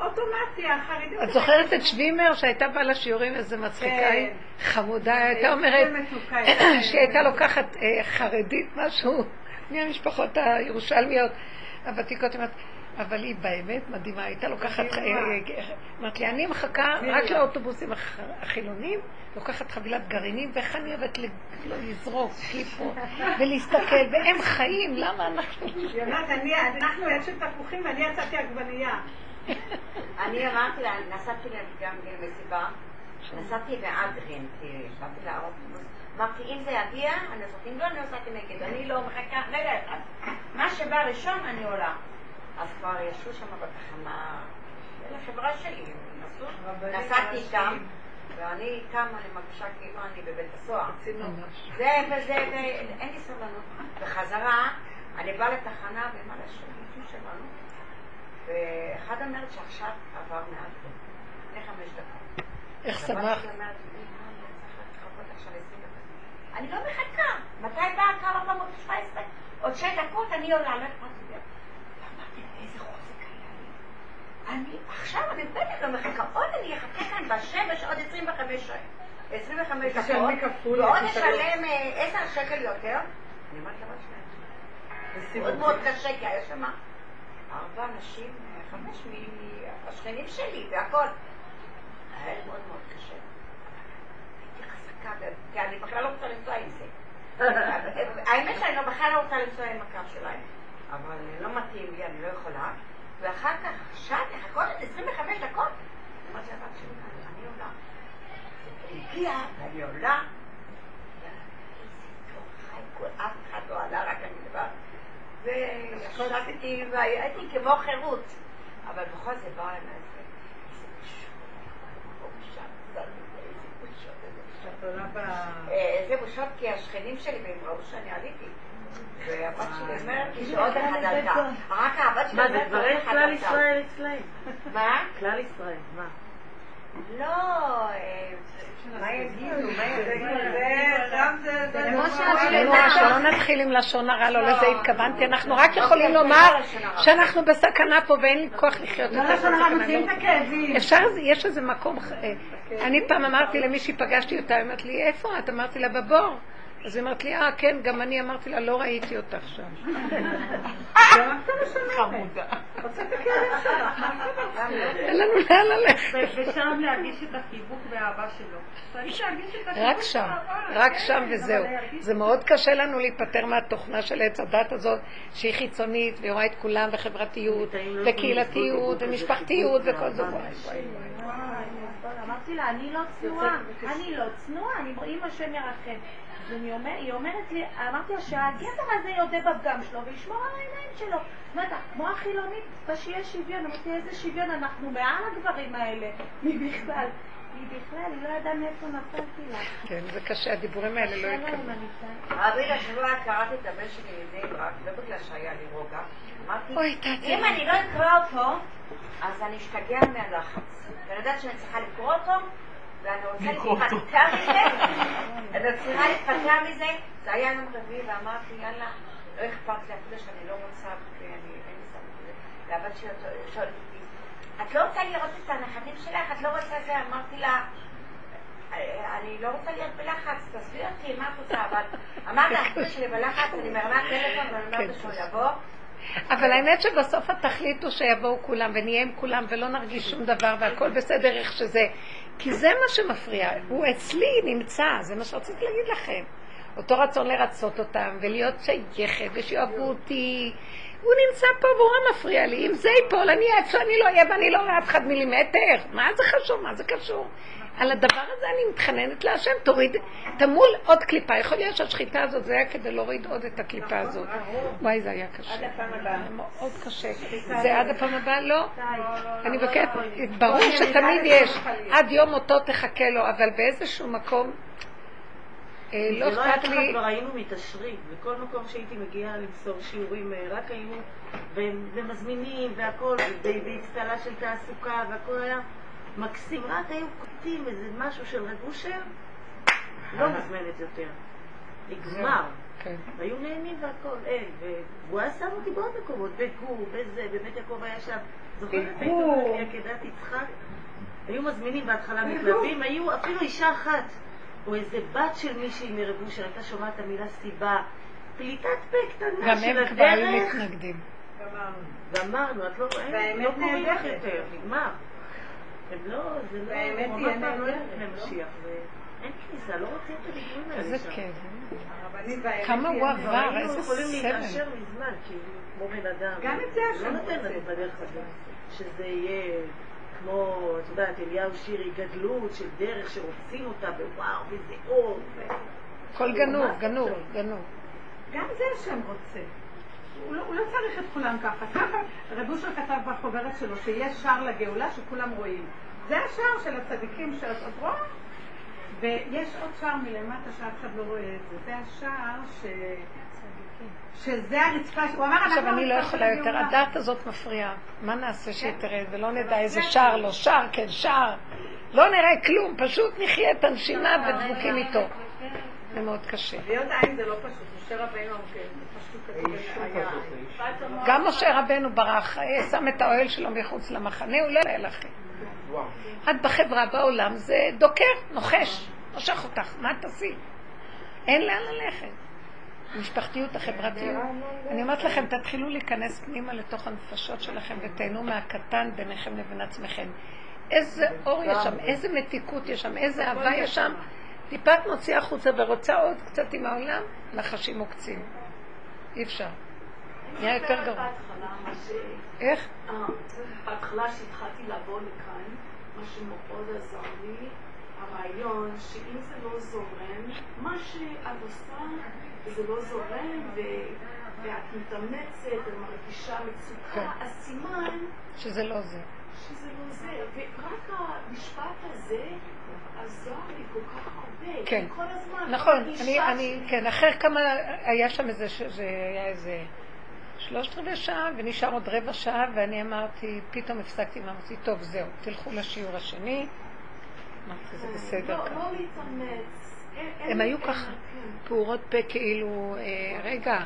אוטומציה, החרדים... את זוכרת את שווימר שהייתה באה לשיעורים, איזה מצחיקה כן. היא? חמודה, הייתה אומרת שהיא הייתה לוקחת אה, חרדית משהו מהמשפחות הירושלמיות הוותיקות, היא אומרת, אבל היא באמת מדהימה, הייתה לוקחת, אה, אה, אמרת לי, אני מחכה רק לאוטובוסים הח- החילונים, לוקחת חבילת גרעינים, ואיך אני אוהבת לג- לזרוק כיפות ולהסתכל, והם חיים, למה אנחנו... היא אומרת, אני- אנחנו אשת תפוחים ואני יצאתי עגבנייה. אני אמרתי לה, נסעתי גם למסיבה, נסעתי באדרין, כי באתי לאוטובוס. אמרתי, אם זה יגיע, אני עושה, אם לא, אני עושה כנגד. אני לא מחכה, רגע אחד. מה שבא ראשון, אני עולה. אז כבר ישבו שם בתחנה, אלה חברה שלי, נסעתי איתם, ואני קמה, אני מרגישה כאילו אני בבית הסוהר. זה וזה, ואין לי סבלנות. בחזרה, אני באה לתחנה, ומה לשם שלנו, ואחד אומרת שעכשיו עבר מעט לפני חמש דקות. איך "מה, אני צריכה לחכות עכשיו 20 דקות." אני לא מחכה. מתי באה הקו 417? עוד שש דקות אני עולה, לא אכפת לי. ואמרתי לה, איזה חוזק היה לי. אני עכשיו, אני באמת לא מחכה. עוד אני אחכה כאן בשמש עוד 25 שעות. 25 דקות, ועוד. אשלם אה, 10 שקל יותר. אני אומרת לבת שלי, מאוד מאוד קשה, כי היה שם ארבע נשים, חמש מהשכנים שלי והכל. היה מאוד מאוד קשה. הייתי חזקה, כי אני בכלל לא רוצה לנסוע עם זה. האמת שאני לא- בכלל לא רוצה לנסוע עם הקו שלהם, אבל לא מתאים לי, אני לא יכולה. ואחר כך, שעה לחכות עוד 25 דקות? אמרתי לבת שלי, "אני- עולה. זה הגיע, ואני עולה. אף אחד לא עלה, רק אני לבד. וישבתי והייתי כמו חירות. אבל בכל זאת באה אליי איזה איזה. אה, איזה בושות כי השכנים שלי, והם ראו שאני עליתי. והבת שלי אומרת לי שעוד אחד עלתה. רק הבת שלי מה, זה כבר אין כלל. ישראל אצלהם. מה? כלל ישראל, מה? לא, אה, מה יגידו? מה יגידו? זה זה... זה שלא נתחיל עם לשון הרע, לא לזה התכוונתי. אנחנו רק יכולים לומר שאנחנו בסכנה פה ואין לי כוח לחיות לא יותר לשון הרע, בסכנה. מוציאים את הכאבים. אפשר, יש איזה מקום, אה, אני פעם אמרתי למישהי, פגשתי אותה, היא אמרת לי, איפה את? אמרתי לה, בבור. אז היא אמרת לי, אה, כן, גם אני אמרתי לה, לא ראיתי אותך שם. חמודה. אין לנו לאן ללכת. ושם להרגיש את החיבוק והאהבה שלו. רק שם. רק כן, שם וזהו. זה מאוד קשה לנו להיפטר מהתוכנה של עץ הדת הזאת, שהיא חיצונית, והיא רואה את כולם, וחברתיות, וקהילתיות, ומשפחתיות, וכל זה. אמרתי לה, אני לא צנועה, אני לא צנועה, אני אם השם ירחם. אז אומר- היא אומרת לי, אמרתי לה שהגבר הזה יודה בפגם שלו וישמור על העיניים שלו. אומרת, כמו החילונית, שיהיה שוויון. אמרתי, איזה שוויון, אנחנו מעל הגברים האלה. מי בכלל? היא בכלל, היא לא ידעה מאיפה נפלתי לה. כן, זה קשה, הדיבורים האלה לא קשה יקבלו. להם, אני צעקתי. רבי השבוע קראתי את הבן שלי מבני ברק, לא בגלל שהיה לי רוגע. אמרתי. אם אני לא אקרא אותו, אז אני אשתגע מהלחץ. ואני יודעת שאני צריכה לקרוא אותו, ואני רוצה. להיפטר מזה. אני צריכה להיפטר מזה. זה היה יום רביעי, ואמרתי, יאללה, לא אכפת לי אפילו שאני לא רוצה, ואני אין לי לזה. והבת שלי שואלת אותי, את לא רוצה לראות את הנכדים שלך? את לא רוצה זה? אמרתי לה, אני לא רוצה להיות בלחץ, תסביר אותי מה את רוצה, אבל אמרת לאחים שלי בלחץ, אני מרימה טלפון ואני אומרת שהוא יבוא. אבל האמת שבסוף התכלית הוא שיבואו כולם ונהיה עם כולם ולא נרגיש שום דבר והכל בסדר איך שזה. כי זה מה שמפריע. הוא אצלי נמצא, זה מה שרציתי להגיד לכם. אותו רצון לרצות אותם ולהיות שייכת ושאוהבו אותי. הוא נמצא פה והוא לא מפריע לי. אם זה ייפול, אני איפה שאני לא אהיה ואני לא רואה אף אחד מילימטר. מה זה חשוב? מה זה קשור? על הדבר הזה אני מתחננת להשם, תוריד, תמול עוד קליפה. יכול להיות שהשחיטה הזאת זה היה כדי להוריד עוד את הקליפה הזאת. וואי, זה היה קשה. עד הפעם הבאה. מאוד קשה. זה עד הפעם הבאה? לא. אני מבקשת, ברור שתמיד יש, עד יום מותו תחכה לו, אבל באיזשהו מקום, אה, לא לא אכפת לי, כבר היינו מתעשרים. בכל מקום שהייתי מגיעה למסור שיעורים, אה, רק היינו ו- ומזמינים והכל, באצטלה של תעסוקה, והכל היה מקסים. רק היו קוטעים איזה משהו של רב אושר, לא מוזמנת יותר. נגמר. כן. היו נהנים והכל, אין. והוא היה שם אותי בעוד מקומות, בגור, בזה, בבית יעקב היה שם. זוכרת. הייתי עקדת יצחק? היו מזמינים בהתחלה מתלווים, היו אפילו אישה אחת, או איזה בת של מישהי מרב אושר, הייתה שומעת את המילה סיבה, פליטת פה גם קטנה של הם כבר היו הדרך, מתנגדים. גמרנו. ואמרנו, את לא, והאמת לא קוראים לך. יותר, נגמר. הם לא, זה לא, אמר פעם, לא לא? ואין כניסה, לא רוצים את הדיבורים האלה איזה שם. כיף. הרבנית והאמת כמה היא הוא. עבר, היינו איזה יכולים סבל. להתעשר מזמן, כאילו, כמו בן אדם. גם את זה לא השם נותן רוצה. לנו בדרך הזאת, שזה יהיה כמו, את יודעת, אליהו שירי, גדלות של דרך שרוצים אותה, ווואו, וזה אור. הכל גנוב, גנוב, גנוב. גם זה השם רוצה. הוא לא, הוא לא צריך את כולם ככה. ככה רב אושר כתב בחוברת שלו שיש שער לגאולה שכולם רואים. זה השער של הצדיקים שאת את רואה? ויש עוד שער מלמטה שאף אחד לא רואה את זה. זה השער ש... שזה הרצפה, הוא אמר, עכשיו אני לא יכולה יותר. הדעת הזאת מפריעה. מה נעשה שהיא כן. תרד ולא נדע איזה שער לא שער, כן שער. לא נראה כלום, פשוט נחיה את הנשימה ודבוקים איתו. זה מאוד קשה. להיות עין זה לא פשוט, משה רבינו כן, גם משה רבנו ברח, שם את האוהל שלו מחוץ למחנה, הוא לא היה לכם. את בחברה, בעולם, זה דוקר, נוחש, מושך אותך, מה תעשי? אין לאן ללכת. המשפחתיות, החברתיות. אני אומרת לכם, תתחילו להיכנס פנימה לתוך הנפשות שלכם ותהנו מהקטן ביניכם לבין עצמכם. איזה אור יש שם, איזה מתיקות יש שם, איזה אהבה יש שם. טיפה את מוציאה החוצה ורוצה עוד קצת עם העולם, נחשים עוקצים. אי אפשר. נהיה יותר גרוע. איך? אה, בהתחלה שהתחלתי לבוא לכאן, מה שמאוד עזר לי, הרעיון שאם זה לא זורם, מה שאת עושה, זה לא זורם. ואת מתאמצת ומרגישה כן. מצוקה, אז סימן שזה לא זה. שזה לא זה. ורק המשפט הזה עזר לי כל כך הרבה. כן. נכון, אני, אני, כן, אחרי כמה, היה שם איזה, זה היה איזה שלושת רבעי שעה, ונשאר עוד רבע שעה, ואני אמרתי, פתאום הפסקתי ואמרתי, טוב, זהו, תלכו לשיעור השני. אמרתי, זה בסדר לא. לא להתאמץ. הם היו ככה, כן. פעורות פה כאילו, אה, רגע,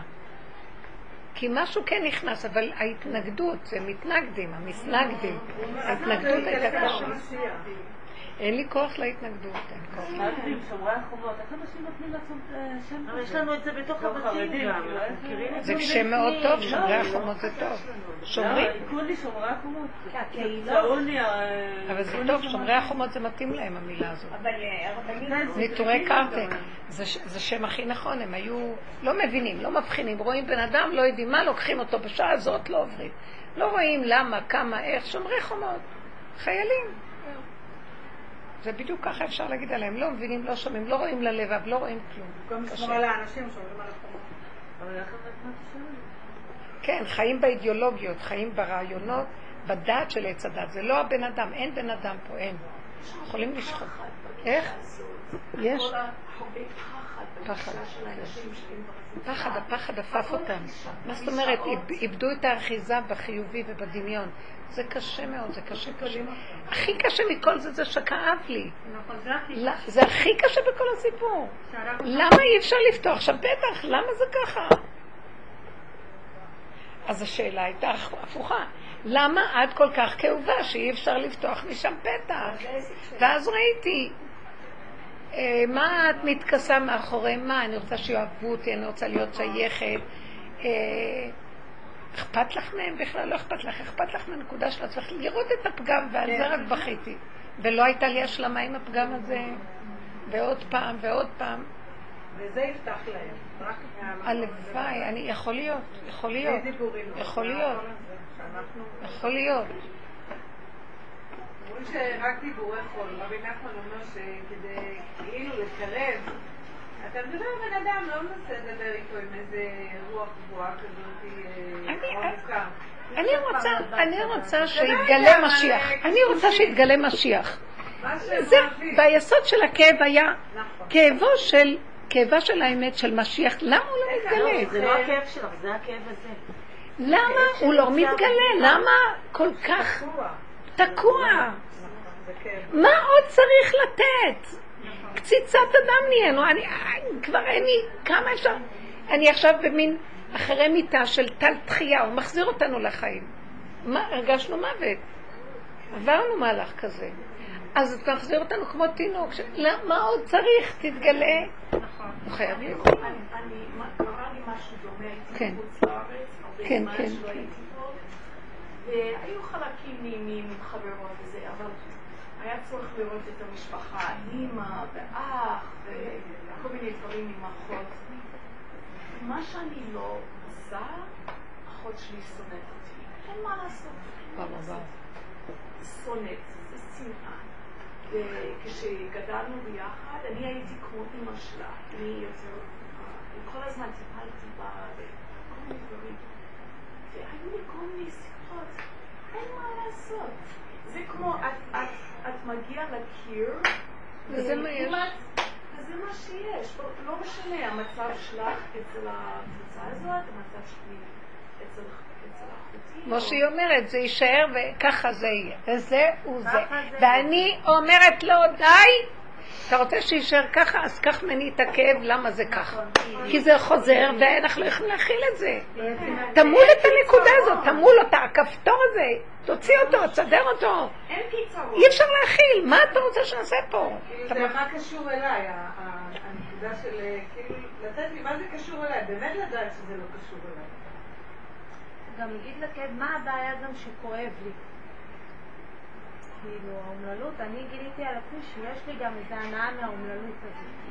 כי משהו כן נכנס, אבל ההתנגדות, הם מתנגדים, המסנגדים, ההתנגדות הייתה קשה. אין לי כוח להתנגדות, אין כוח. מתנגדים, שומרי החומות, איך אנשים נותנים לעצמם אה, שם אבל יש? לנו את זה בתוך לא הבתים גם, זה שם מאוד. טוב, לא, שומרי לא החומות זה טוב. שומרים, לא, אבל זה טוב, שומרי החומות זה מתאים להם, המילה הזאת. אבל אה, הרבנים... ניטורי קרתק, זה, ש- זה שם הכי נכון, הם היו לא מבינים, לא מבחינים, רואים בן אדם, לא יודעים מה, לוקחים אותו בשעה הזאת, לא עוברים. לא רואים למה, כמה, איך, שומרי חומות, חיילים. זה בדיוק ככה אפשר להגיד עליהם, לא מבינים, לא שומעים, לא רואים ללבב, לא רואים כלום. במקום לשמור. על האנשים, שומרים על החומות. כן, חיים באידיאולוגיות, חיים ברעיונות, בדעת של עץ הדת. זה לא הבן אדם, אין בן אדם פה, אין. יכולים לשחוט. איך? יש? פחד פחד, הפחד אפף אותם. מה זאת אומרת? איב- איבדו את האחיזה בחיובי ובדמיון. זה קשה מאוד, זה קשה קשה. הכי קשה מכל זה זה שכאב לי. נכון, זה הכי קשה בכל הסיפור. למה אי אפשר לפתוח שם פתח? למה זה ככה? אז השאלה הייתה הפוכה. למה את כל כך כאובה שאי אפשר לפתוח משם פתח? ואז ראיתי, מה את מתכסה מאחורי מה? אני רוצה שיאהבו אותי, אני רוצה להיות שייכת. אה, אכפת לך מהם בכלל? לא אכפת לך, אכפת לך מהנקודה של עצמך לראות את הפגם, ועל זה רק בכיתי. ולא הייתה לי השלמה עם הפגם הזה, ועוד פעם ועוד פעם. וזה יפתח להם. הלוואי, אני, יכול להיות, יכול להיות. יכול להיות, יכול להיות. אומרים שרק דיבורי חול. רבי נחמן אומר שכדי כאילו לקרב, אתה מדבר עם בן אדם, לא מנסה לדבר איתו עם איזה רוח גבוהה כזאת אה, אני- עמוקה. אני רוצה, אני רוצה שיתגלה משיח. אה, אני רוצה שיתגלה משיח. זה. ביסוד של הכאב היה נכון. כאבו של, כאבה של האמת של משיח. למה הוא לא לא, מתגלה? זה לא הכאב שלך, זה הכאב הזה. למה הוא לא מתגלה? למה כל כך תקוע? מה עוד צריך לתת? קציצת אדם נהיינו, אני איי, כבר אין לי, כמה אפשר? אני עכשיו במין אחרי מיטה של טל תחייה, הוא מחזיר אותנו לחיים. מה, הרגשנו מוות. עברנו מהלך כזה. אז אתה מחזיר אותנו כמו תינוק, ש... לא, מה עוד צריך? תתגלה. הוא חייב להיות. אני, קרה לי משהו דומה, כן. כן, כן, והיו חלקים מ- מ- מחברות וזה, אבל היה צורך לראות את המשפחה, אימא ואח וכל מיני דברים עם אחות. מה שאני לא עושה, אחות שלי שונאת אותי. אין מה לעשות. שונאת, זה שנאה. וכשגדלנו ביחד, אני הייתי כמו אימא שלה. אני יותר, כל הזמן טיפלתי בה וכל מיני דברים. והיו לי כל מיני שיחות, אין מה לעשות. זה כמו, את, את, את מגיעה לקיר, וזה מה יש. וזה מה שיש. לא- לא משנה המצב שלך אצל הקבוצה הזאת, המצב שלי אצל. כמו שהיא אומרת, זה יישאר וככה זה יהיה. וזה הוא זה. ואני אומרת לו, די! אתה רוצה שיישאר ככה, אז קח ממני את הכאב, למה זה ככה? כי זה חוזר ואנחנו לא יכולים להכיל את זה. תמול את הנקודה הזאת, תמול אותה, הכפתור הזה, תוציא אותו, תסדר אותו. אין פתרון. אי אפשר להכיל, מה אתה רוצה שנעשה פה? כאילו זה מה קשור אליי, הנקודה של אה, כאילו לתת לי מה זה קשור אליי, באמת לדעת שזה לא קשור אליי. גם להגיד לכאב, מה הבעיה גם שכואב לי? כאילו, האומללות, אני גיליתי על עצמי שיש לי גם איזה הנאה מהאומללות הזאת.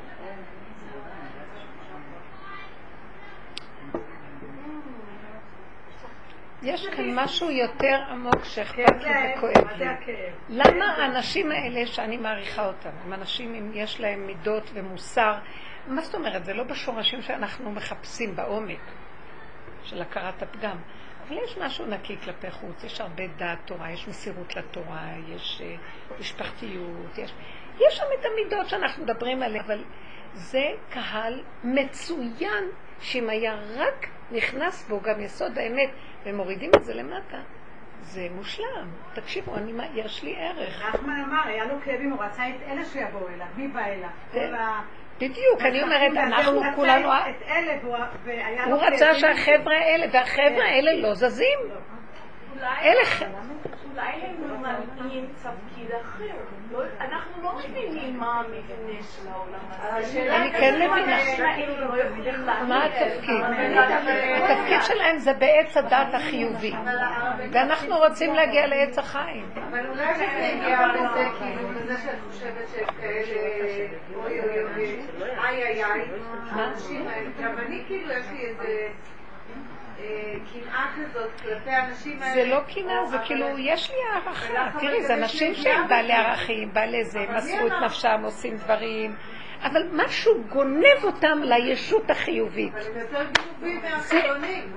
יש כאן משהו יותר עמוק כן, שאכפת לי ההפך, וכואב לי. למה האנשים האלה שאני מעריכה אותם, הם אנשים אם יש להם מידות ומוסר, מה זאת אומרת? זה לא בשורשים שאנחנו מחפשים בעומק של הכרת הפגם. אבל יש משהו נקי כלפי חוץ, יש הרבה דעת תורה, יש מסירות לתורה, יש אה, משפחתיות, יש, יש שם את המידות שאנחנו מדברים עליהן, אבל זה קהל מצוין, שאם היה רק נכנס בו גם יסוד האמת ומורידים את זה למטה, זה מושלם. תקשיבו, אני, יש לי ערך. נחמן אמר, היה לו כאבים, הוא רצה את אלה שיבואו אליו, מי בא אליו? כן. בדיוק, אני אומרת, אנחנו כולנו... הוא רצה. שהחבר'ה האלה, והחבר'ה האלה לא זזים. אולי, הם ממלאים תפקיד אחר. לא, אנחנו לא מבינים מה המבנה של העולם הזה. אני כן מבינה. לא. מה התפקיד? התפקיד שלהם זה בעץ הדת החיובי. ואנחנו רוצים להגיע לעץ החיים. אבל אולי זה הגיע לזה, כאילו, לזה שאת חושבת שהם כאלה, אוי אוי אוי, איי איי איי, האנשים האלה, גם אני כאילו, יש לי איזה קנאה כזאת כלפי האנשים האלה. זה לא קנאה, זה כאילו, יש לי הערכה. תראי, זה אנשים שהם בעלי. ערכים, בעלי זה, מסרו את? נפשם, עושים דברים. אבל משהו גונב אותם לישות החיובית. אבל הם יותר גנובים מהחילונים.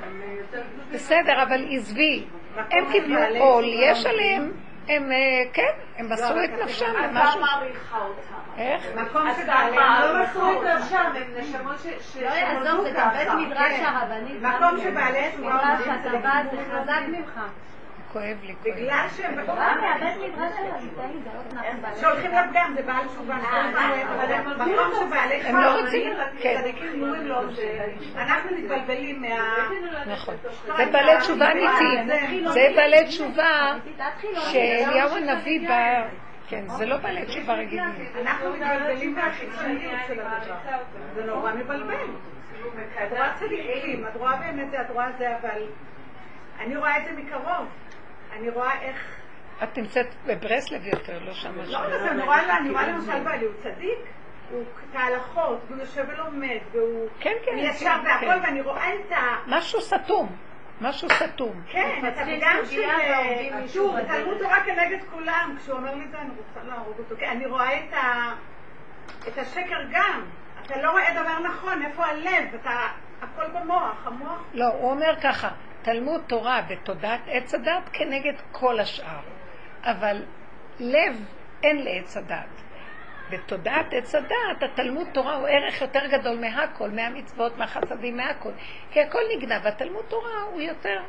בסדר, אבל עזבי. הם קיבלו עול, יש. עליהם, הם, אה, כן, הם מסרו את נפשם אתה למשהו. מעריכה אותם. איך? מקום אז שבעלי... אתה הם לא מה, מסרו את. נפשם, הם נשמות ש- לא יעזור, זה גם בית. מדרש כן. הרבנית. מקום שבעלי תשובה מדרש עומדים זה חזק ממך. כואב לי, כואב לי. בגלל שהם... שהולכים לפגם, זה בעל תשובה. הם מקום שבעלי הם לא רוצים, כן. אנחנו מתבלבלים מה... נכון. זה בעלי תשובה אמיתיים. זה בעלי תשובה שאליהו הנביא בא... כן, זה לא בעלי תשובה רגילים. אנחנו מתבלבלים מהחיצוניות של הדבר. זה נורא מבלבל. את רואה צדיקים, את רואה באמת זה, את רואה זה, אבל אני רואה את זה מקרוב. אני רואה איך... את נמצאת בברסלב יותר, לא שם. לא, אבל אני רואה למשל בעלי, הוא צדיק, הוא כהלכות, והוא יושב ולומד, והוא כן, כן. ישר כן. והכל, ואני רואה את ה... משהו סתום. משהו סתום. כן, את הפגם של טור, תלמוד תורה כנגד כולם. כשהוא אומר לי זה, אני רוצה להרוג אותו. כן, אני רואה את ה... את השקר גם. אתה לא רואה דבר נכון, איפה הלב? אתה... הכל במוח, המוח... לא, הוא אומר ככה, תלמוד תורה ותודעת עץ הדת כנגד כל השאר. אבל לב אין לעץ הדת. בתודעת עץ הדת, התלמוד תורה הוא ערך יותר גדול מהכל, מהמצוות, מהחסדים, מהכל. כי הכל נגנב, והתלמוד תורה הוא יותר,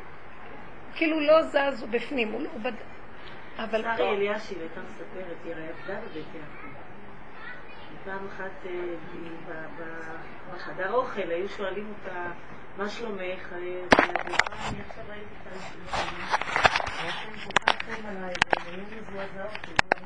כאילו לא זז, הוא בפנים, הוא, הוא בד... אבל שרי פה, אלישיב הייתה מספרת, היא הרי עבדה בבית יעקב. פעם אחת אה, בחדר אוכל היו שואלים אותה, מה שלומך? אני עכשיו ראיתי את האנשים.